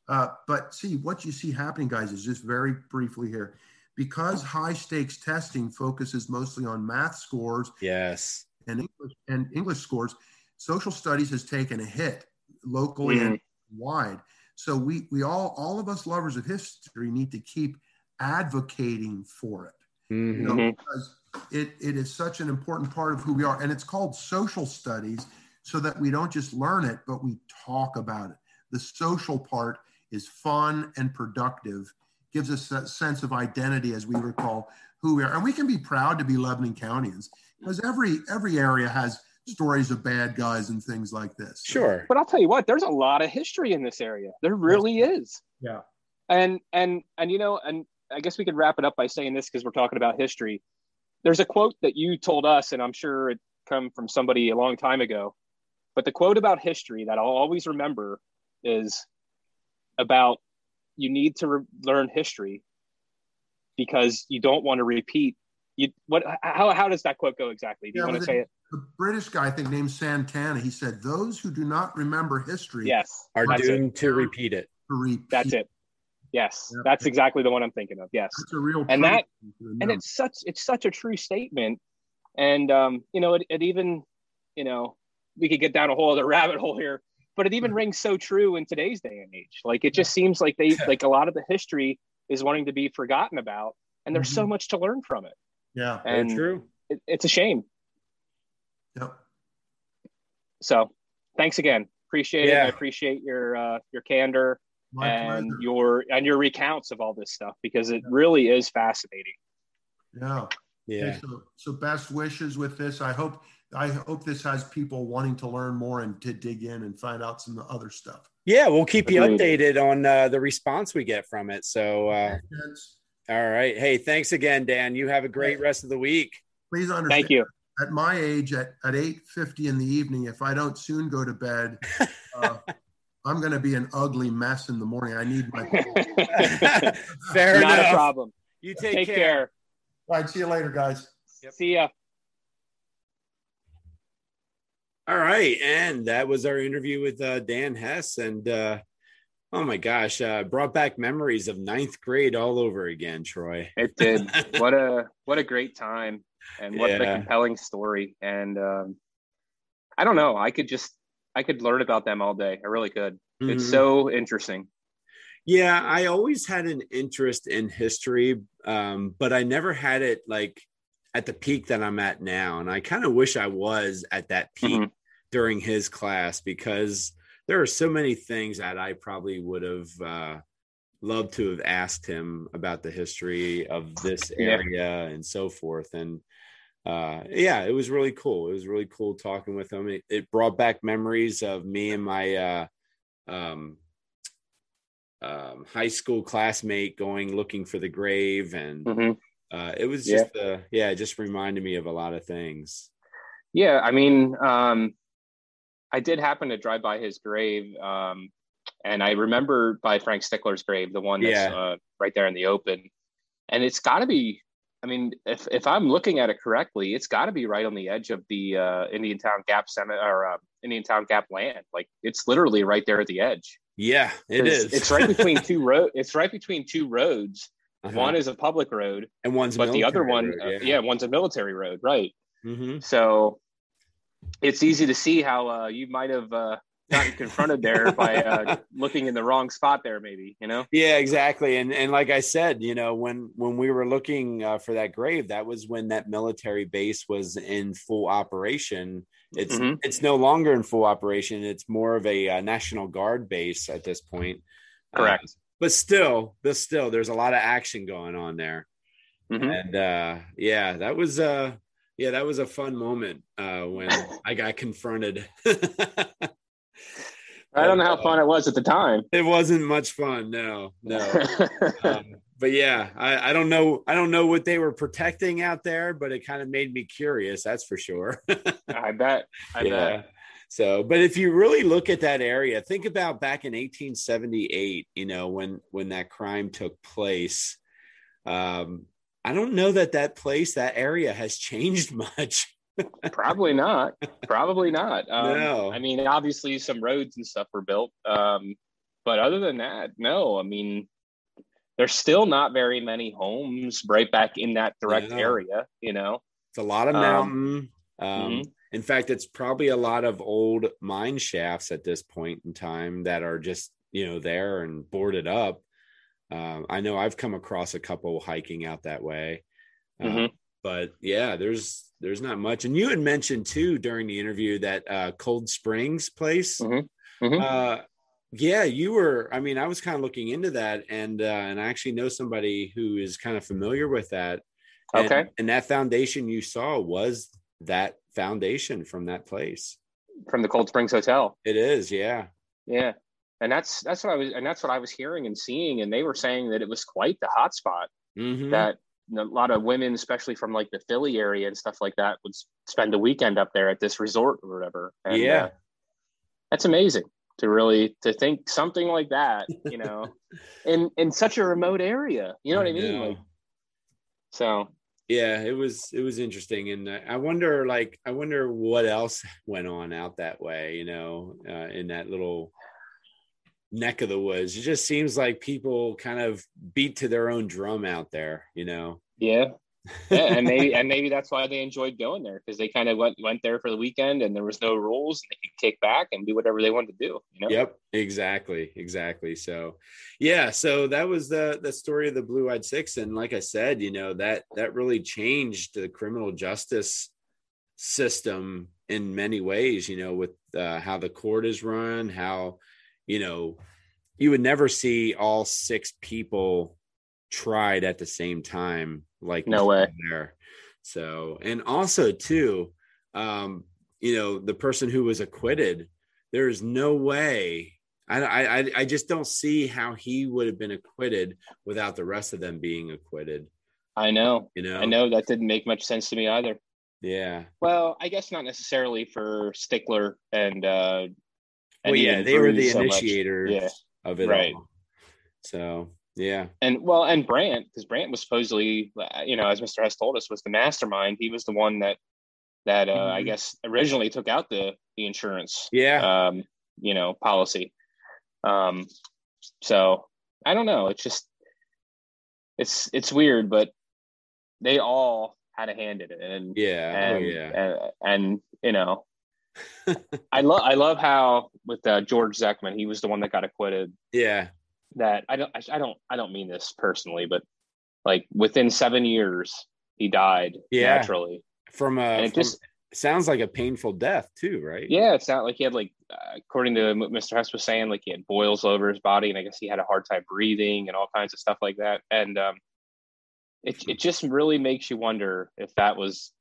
S4: Uh, but see, what you see happening, guys, is just very briefly here. Because high stakes testing focuses mostly on math scores
S3: Yes.
S4: and English and English scores, social studies has taken a hit locally and wide. So we we all all of us lovers of history need to keep advocating for it.
S3: Mhm.
S4: You know,
S5: Mhm.
S4: because it, it is such an important part of who we are. And it's called social studies so that we don't just learn it, but we talk about it. The social part is fun and productive, gives us that sense of identity as we recall who we are. And we can be proud to be Lebanon Countyans because every every area has stories of bad guys and things like this.
S3: Sure.
S5: But I'll tell you what, there's a lot of history in this area. There really is.
S4: Yeah.
S5: And and and you know, and I guess we could wrap it up by saying this because we're talking about history. There's a quote that you told us, and I'm sure it come from somebody a long time ago. But the quote about history that I'll always remember is about you need to re- learn history because you don't want to repeat. You what? How how does that quote go exactly? Do you want
S4: but
S5: to say it?
S4: The British guy, I think, named Santana, he said, Those who do not remember history
S5: Yes,
S3: Are
S5: that's it.
S3: doomed to repeat it.
S4: to repeat.
S5: That's it. Yes,
S4: Yep.
S5: that's exactly the one I'm thinking of. Yes,
S4: That's a real
S5: And that- and it's such it's such a true statement, and um, you know, it, it even you know we could get down a whole other rabbit hole here, but it even rings so true in today's day and age. Like it just seems like they like a lot of the history is wanting to be forgotten about, and there's so much to learn from it.
S4: yeah.
S3: Very
S5: And
S3: true.
S5: it, it's a shame.
S4: Yep.
S5: So, thanks again. Appreciate it. I appreciate your uh, your candor
S4: My
S5: and
S4: pleasure.
S5: your and your recounts of all this stuff because it really is fascinating.
S4: Yeah.
S3: Yeah.
S4: Okay, so, so best wishes with this. I hope I hope this has people wanting to learn more and to dig in and find out some other stuff.
S3: Yeah, we'll keep you updated on uh, the response we get from it. So, uh, all right. Hey, thanks again, Dan. You have a great rest of the week.
S4: Please understand.
S6: Thank you.
S4: At my age, at at eight fifty in the evening, if I don't soon go to bed, uh, I'm going to be an ugly mess in the morning. I need my.
S3: Fair
S6: Not a problem.
S3: You take,
S6: Take,
S3: care.
S6: care.
S4: All right, see you later, guys.
S6: See ya.
S3: All right, and that was our interview with uh, Dan Hess, and uh, oh my gosh, uh, brought back memories of ninth grade all over again, Troy.
S5: It did. what a what a great time, and what a compelling story. And um, I don't know. I could just I could learn about them all day. I really could. It's
S3: Mhm.
S5: so interesting.
S3: Yeah, I always had an interest in history, um, but I never had it like at the peak that I'm at now. And I kind of wish I was at that peak
S5: Mhm.
S3: During his class because there are so many things that I probably would have uh, loved to have asked him about the history of this
S5: Yeah.
S3: area and so forth. And uh, yeah, it was really cool. It was really cool talking with him. It, it brought back memories of me and my uh, um, um, high school classmate going looking for the grave, and
S5: hmm
S3: uh, it was
S5: Yeah.
S3: just uh, yeah, it just reminded me of a lot of things.
S5: Yeah, I mean, um, I did happen to drive by his grave, um, and I remember by Frank Stickler's grave, the one that's
S3: Yeah.
S5: uh, right there in the open, and it's got to be. I mean, if if I'm looking at it correctly, it's got to be right on the edge of the uh, Indiantown Gap Cemetery or uh, Indiantown Gap land. Like it's literally right there at the edge.
S3: Yeah, it is.
S5: It's right between two road. It's right between two roads.
S3: Uh-huh.
S5: One is a public road,
S3: and one's
S5: but the other one,
S3: road,
S5: uh, yeah, one's a military road, right?
S3: Mhm.
S5: So it's easy to see how uh, you might have uh, gotten confronted there by uh, looking in the wrong spot there, maybe, you know?
S3: Yeah, exactly. And and like I said, you know, when when we were looking uh, for that grave, that was when that military base was in full operation. It's
S5: Mhm.
S3: it's no longer in full operation. It's more of a uh, National Guard base at this point. Uh,
S5: Correct.
S3: but still, but still, there's a lot of action going on there.
S5: Mhm.
S3: And uh, yeah, that was uh, yeah, that was a fun moment uh, when I got confronted.
S5: I don't know how fun it was at the time.
S3: it wasn't much fun. No, no. um, but yeah, I, I don't know. I don't know what they were protecting out there, but it kind of made me curious. That's for sure.
S5: I bet. I
S3: yeah.
S5: bet.
S3: So, but if you really look at that area, think about back in 1878. You know, when when that crime took place. Um, I don't know that that place, that area, has changed much.
S5: Probably not. Probably not. Um,
S3: No.
S5: I mean, obviously, some roads and stuff were built. Um, but other than that, no. I mean, there's still not very many homes right back in that direct
S3: No.
S5: area, you know?
S3: It's a lot of
S5: Um,
S3: mountain. Um,
S5: mhm.
S3: In fact, it's probably a lot of old mine shafts at this point in time that are just you know there and boarded up. Um, I know I've come across a couple hiking out that way, Uh,
S5: Mhm.
S3: but yeah, there's there's not much. And you had mentioned too during the interview that uh, Cold Springs place.
S5: Mhm. Mhm.
S3: Uh, yeah, you were. I mean, I was kind of looking into that, and uh, and I actually know somebody who is kind of familiar with that. And,
S5: Okay.
S3: and that foundation you saw was that foundation from that place.
S5: From the Cold Springs Hotel.
S3: It is, yeah.
S5: Yeah. And that's that's what I was and that's what I was hearing and seeing. And they were saying that it was quite the hot spot
S3: Mhm.
S5: that a lot of women, especially from like the Philly area and stuff like that, would spend a weekend up there at this resort or whatever. And,
S3: Yeah.
S5: uh, that's amazing to really to think something like that, you know, in in such a remote area. You know what I, mean? Like, so
S3: yeah, it was it was interesting, and I wonder, like, I wonder what else went on out that way, you know, uh, in that little neck of the woods. It just seems like people kind of beat to their own drum out there, you know.
S5: yeah. yeah, and maybe and maybe that's why they enjoyed going there because they kind of went went there for the weekend and there was no rules and they could kick back and do whatever they wanted to do. You know.
S3: Yep, exactly, exactly. So, yeah, so that was the the story of the Blue Eyed Six, and like I said, you know that that really changed the criminal justice system in many ways. You know, with uh, how the court is run, how you know you would never see all six people tried at the same time like
S5: No way.
S3: there. So, and also too, um, you know, the person who was acquitted, there's no way. I, I I just don't see how he would have been acquitted without the rest of them being acquitted.
S5: I know.
S3: You know.
S5: I know that didn't make much sense to me either.
S3: Yeah.
S5: Well, I guess not necessarily for Stickler and uh
S3: Well, yeah, they were the
S5: so much.
S3: initiators
S5: Yeah.
S3: of it
S5: Right.
S3: all. So yeah,
S5: And well, and Brandt, because Brandt was supposedly, you know, as Mr. Hess told us, was the mastermind. He was the one that that uh, I
S3: Mhm.
S5: guess originally took out the the insurance,
S3: yeah,
S5: um, you know, policy. Um, so I don't know. It's just it's it's weird, but they all had a hand in it, and
S3: yeah, oh,
S5: and,
S3: yeah.
S5: and and you know, I love I love how with uh, George Zechman, he was the one that got acquitted.
S3: yeah,
S5: That I don't I, don't I don't mean this personally, but like within seven years, he died
S3: Yeah.
S5: naturally.
S3: From a
S5: it
S3: from-
S5: just
S3: sounds like a painful death too, right?
S5: yeah, it's not like he had like uh, according to what Mr. Hess was saying, like he had boils over his body, and I guess he had a hard time breathing and all kinds of stuff like that. And um, it it just really makes you wonder if that was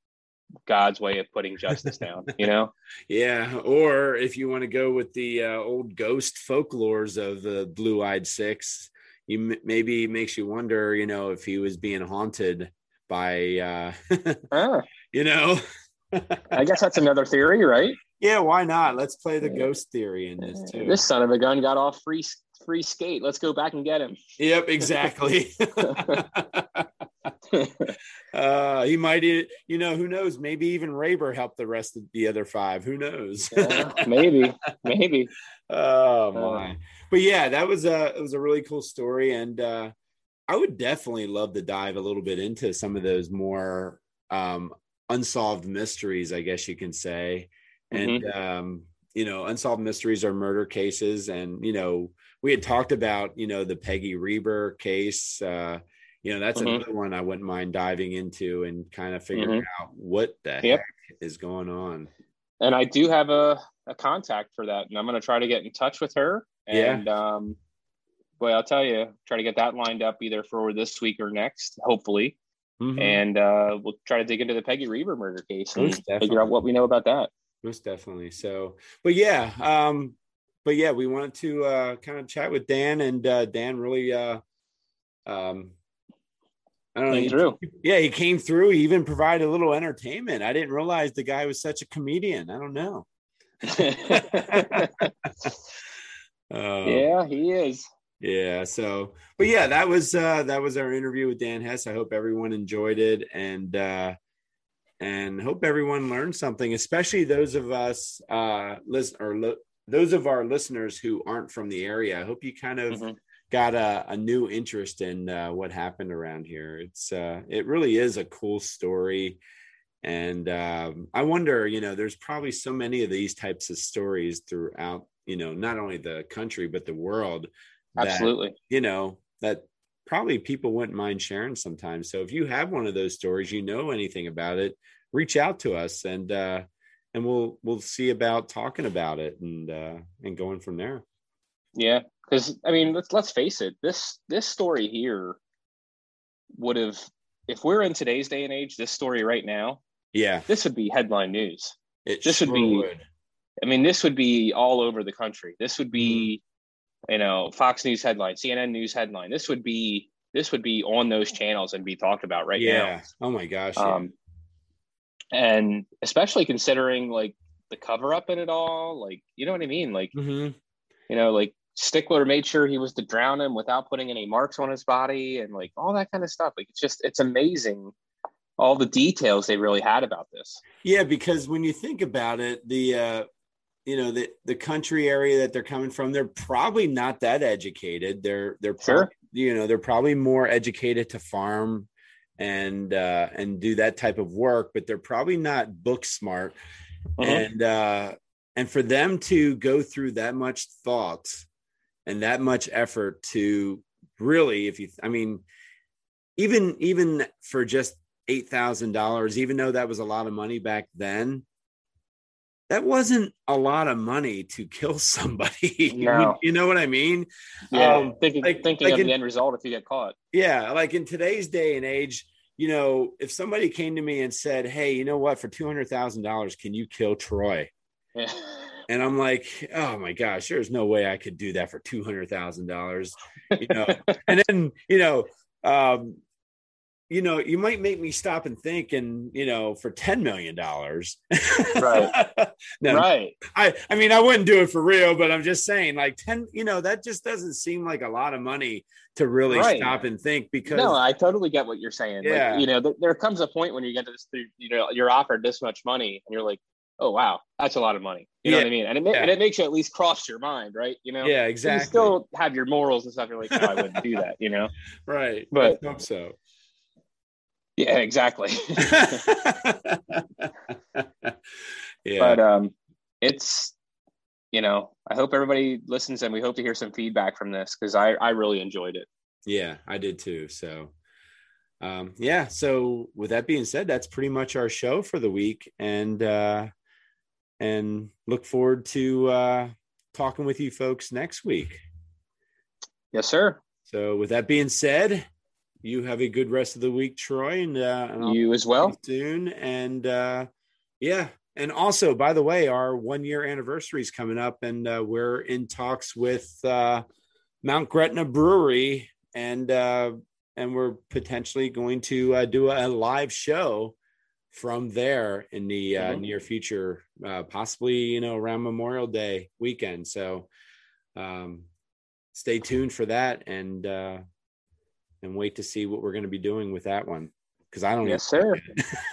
S5: God's way of putting justice down. You know?
S3: Yeah, or if you want to go with the uh, old ghost folklores of the blue-eyed six, you m- maybe makes you wonder, you know, if he was being haunted by, uh, you know.
S5: I guess that's another theory, right?
S3: yeah, why not? Let's play the ghost theory in this too.
S5: This son of a gun got off free free skate. Let's go back and get him.
S3: Yep, exactly. uh, he might, you know, who knows? Maybe even Raber helped the rest of the other five. Who knows?
S5: Yeah, maybe, maybe.
S3: oh
S5: Uh,
S3: my! but yeah, that was a it was a really cool story, and uh, I would definitely love to dive a little bit into some of those more um, unsolved mysteries, I guess you can say, and um, you know, unsolved mysteries are murder cases, and you know, we had talked about you know the Peggy Reber case. Uh, you know, that's
S5: Mhm.
S3: another one I wouldn't mind diving into and kind of figuring out what the
S5: Yep.
S3: heck is going on.
S5: And I do have a, a contact for that, and I'm going to try to get in touch with her.
S3: Yeah.
S5: And um, boy, I'll tell you, try to get that lined up either for this week or next, hopefully.
S3: Mhm.
S5: And uh, we'll try to dig into the Peggy Reber murder case and figure out what we know about that.
S3: most definitely so but yeah um but yeah we wanted to uh kind of chat with dan and uh dan really uh um I don't know.
S5: Came
S3: he-
S5: through.
S3: Yeah, he came through. He even provided a little entertainment. I didn't realize the guy was such a comedian. I don't know. Uh,
S5: yeah, he is.
S3: yeah so but yeah that was uh that was our interview with dan hess i hope everyone enjoyed it and uh and hope everyone learned something especially those of us uh listen or lo- those of our listeners who aren't from the area i hope you kind of
S5: Mhm.
S3: Got a, a new interest in uh, what happened around here. It's uh it really is a cool story. And um, i wonder you know there's probably so many of these types of stories throughout you know not only the country but the world that,
S5: Absolutely.
S3: you know that probably people wouldn't mind sharing sometimes. So if you have one of those stories you know anything about it reach out to us and uh and we'll we'll see about talking about it and uh and going from there
S5: Yeah, because I mean, let's let's face it. This this story here would have, if we're in today's day and age, this story right now,
S3: yeah
S5: this would be headline news.
S3: it
S5: This would
S3: sure
S5: be- I mean, this would be all over the country. This would be,
S3: Mm-hmm.
S5: you know, Fox News headline, CNN News headline. This would be this would be on those channels and be talked about right
S3: yeah oh my gosh yeah.
S5: Um, and especially considering like the cover up in it all, like you know what I mean, like
S3: Mhm.
S5: you know, like Stickler made sure he was to drown him without putting any marks on his body and like all that kind of stuff. Like it's just it's amazing all the details they really had about this.
S3: Yeah, because when you think about it, the uh you know the the country area that they're coming from, they're probably not that educated. They're they're
S5: Sure.
S3: prob- you know they're probably more educated to farm and uh and do that type of work, but they're probably not book smart.
S5: Mhm.
S3: And uh and for them to go through that much thought and that much effort to really, if you, I mean, even even for just eight thousand dollars, even though that was a lot of money back then, that wasn't a lot of money to kill somebody.
S5: No.
S3: you know what I mean?
S5: Yeah,
S3: Um,
S5: thinking
S3: like-
S5: thinking
S3: like
S5: of
S3: in-
S5: the end result if you get caught.
S3: Yeah, like in today's day and age, you know, if somebody came to me and said, "Hey, you know what? For two hundred thousand dollars, can you kill Troy?"
S5: Yeah.
S3: And I'm like, "Oh my gosh, there's no way I could do that for two hundred thousand dollars." You know, and then you know, um, you know, you might make me stop and think, and you know, for ten million dollars,
S5: Right.
S3: no,
S5: right.
S3: I, I mean, I wouldn't do it for real, but I'm just saying, like ten, you know, that just doesn't seem like a lot of money to really
S5: Right.
S3: stop and think because
S5: No, I totally get what you're saying.
S3: Yeah.
S5: Like, you know, th- there comes a point when you get to this, you know, you're offered this much money and you're like, oh, wow, that's a lot of money. You know
S3: Yeah.
S5: what I mean? And it,
S3: Yeah.
S5: and it makes you at least cross your mind, right? You know,
S3: yeah, exactly.
S5: You still have your morals and stuff. You're like, no, I wouldn't do that, you know?
S3: right,
S5: But-
S3: I hope so.
S5: Yeah, exactly.
S3: yeah,
S5: but um, it's, you know, I hope everybody listens and we hope to hear some feedback from this because I, I really enjoyed it.
S3: yeah, I did too. So, um, yeah. So, with that being said, that's pretty much our show for the week, and uh, and look forward to uh, talking with you folks next week.
S5: Yes, sir.
S3: So, with that being said, you have a good rest of the week, Troy, and, uh, and
S5: You as well.
S3: soon. And uh, yeah, and also, by the way, our one year anniversary is coming up, and uh, we're in talks with uh, Mount Gretna Brewery, and uh, and we're potentially going to uh, do a live show from there in the uh,
S5: Mhm.
S3: near future, uh, possibly you know around Memorial Day weekend. So um, stay tuned for that, and uh, and wait to see what we're going to be doing with that one because I don't
S5: Yes, sir.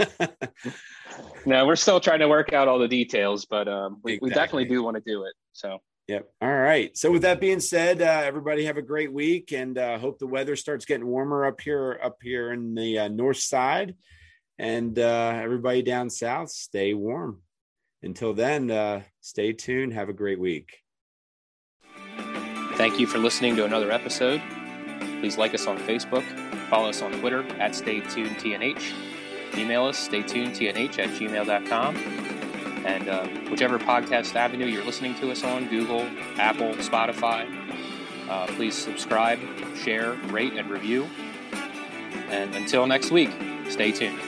S5: No, we're still trying to work out all the details, but um, we, we definitely do want to do it. So
S3: Yep. All right. So with that being said, uh, everybody have a great week, and uh, hope the weather starts getting warmer up here, up here in the uh, north side, and uh, everybody down south, stay warm. Until then, uh, stay tuned. Have a great week.
S2: Thank you for listening to another episode. Please like us on Facebook, follow us on Twitter at StayTunedTNH, email us staytunedtnh at gmail.com, and um, whichever podcast avenue you're listening to us on Google, Apple, Spotify uh, please subscribe, share, rate, and review. And until next week, stay tuned.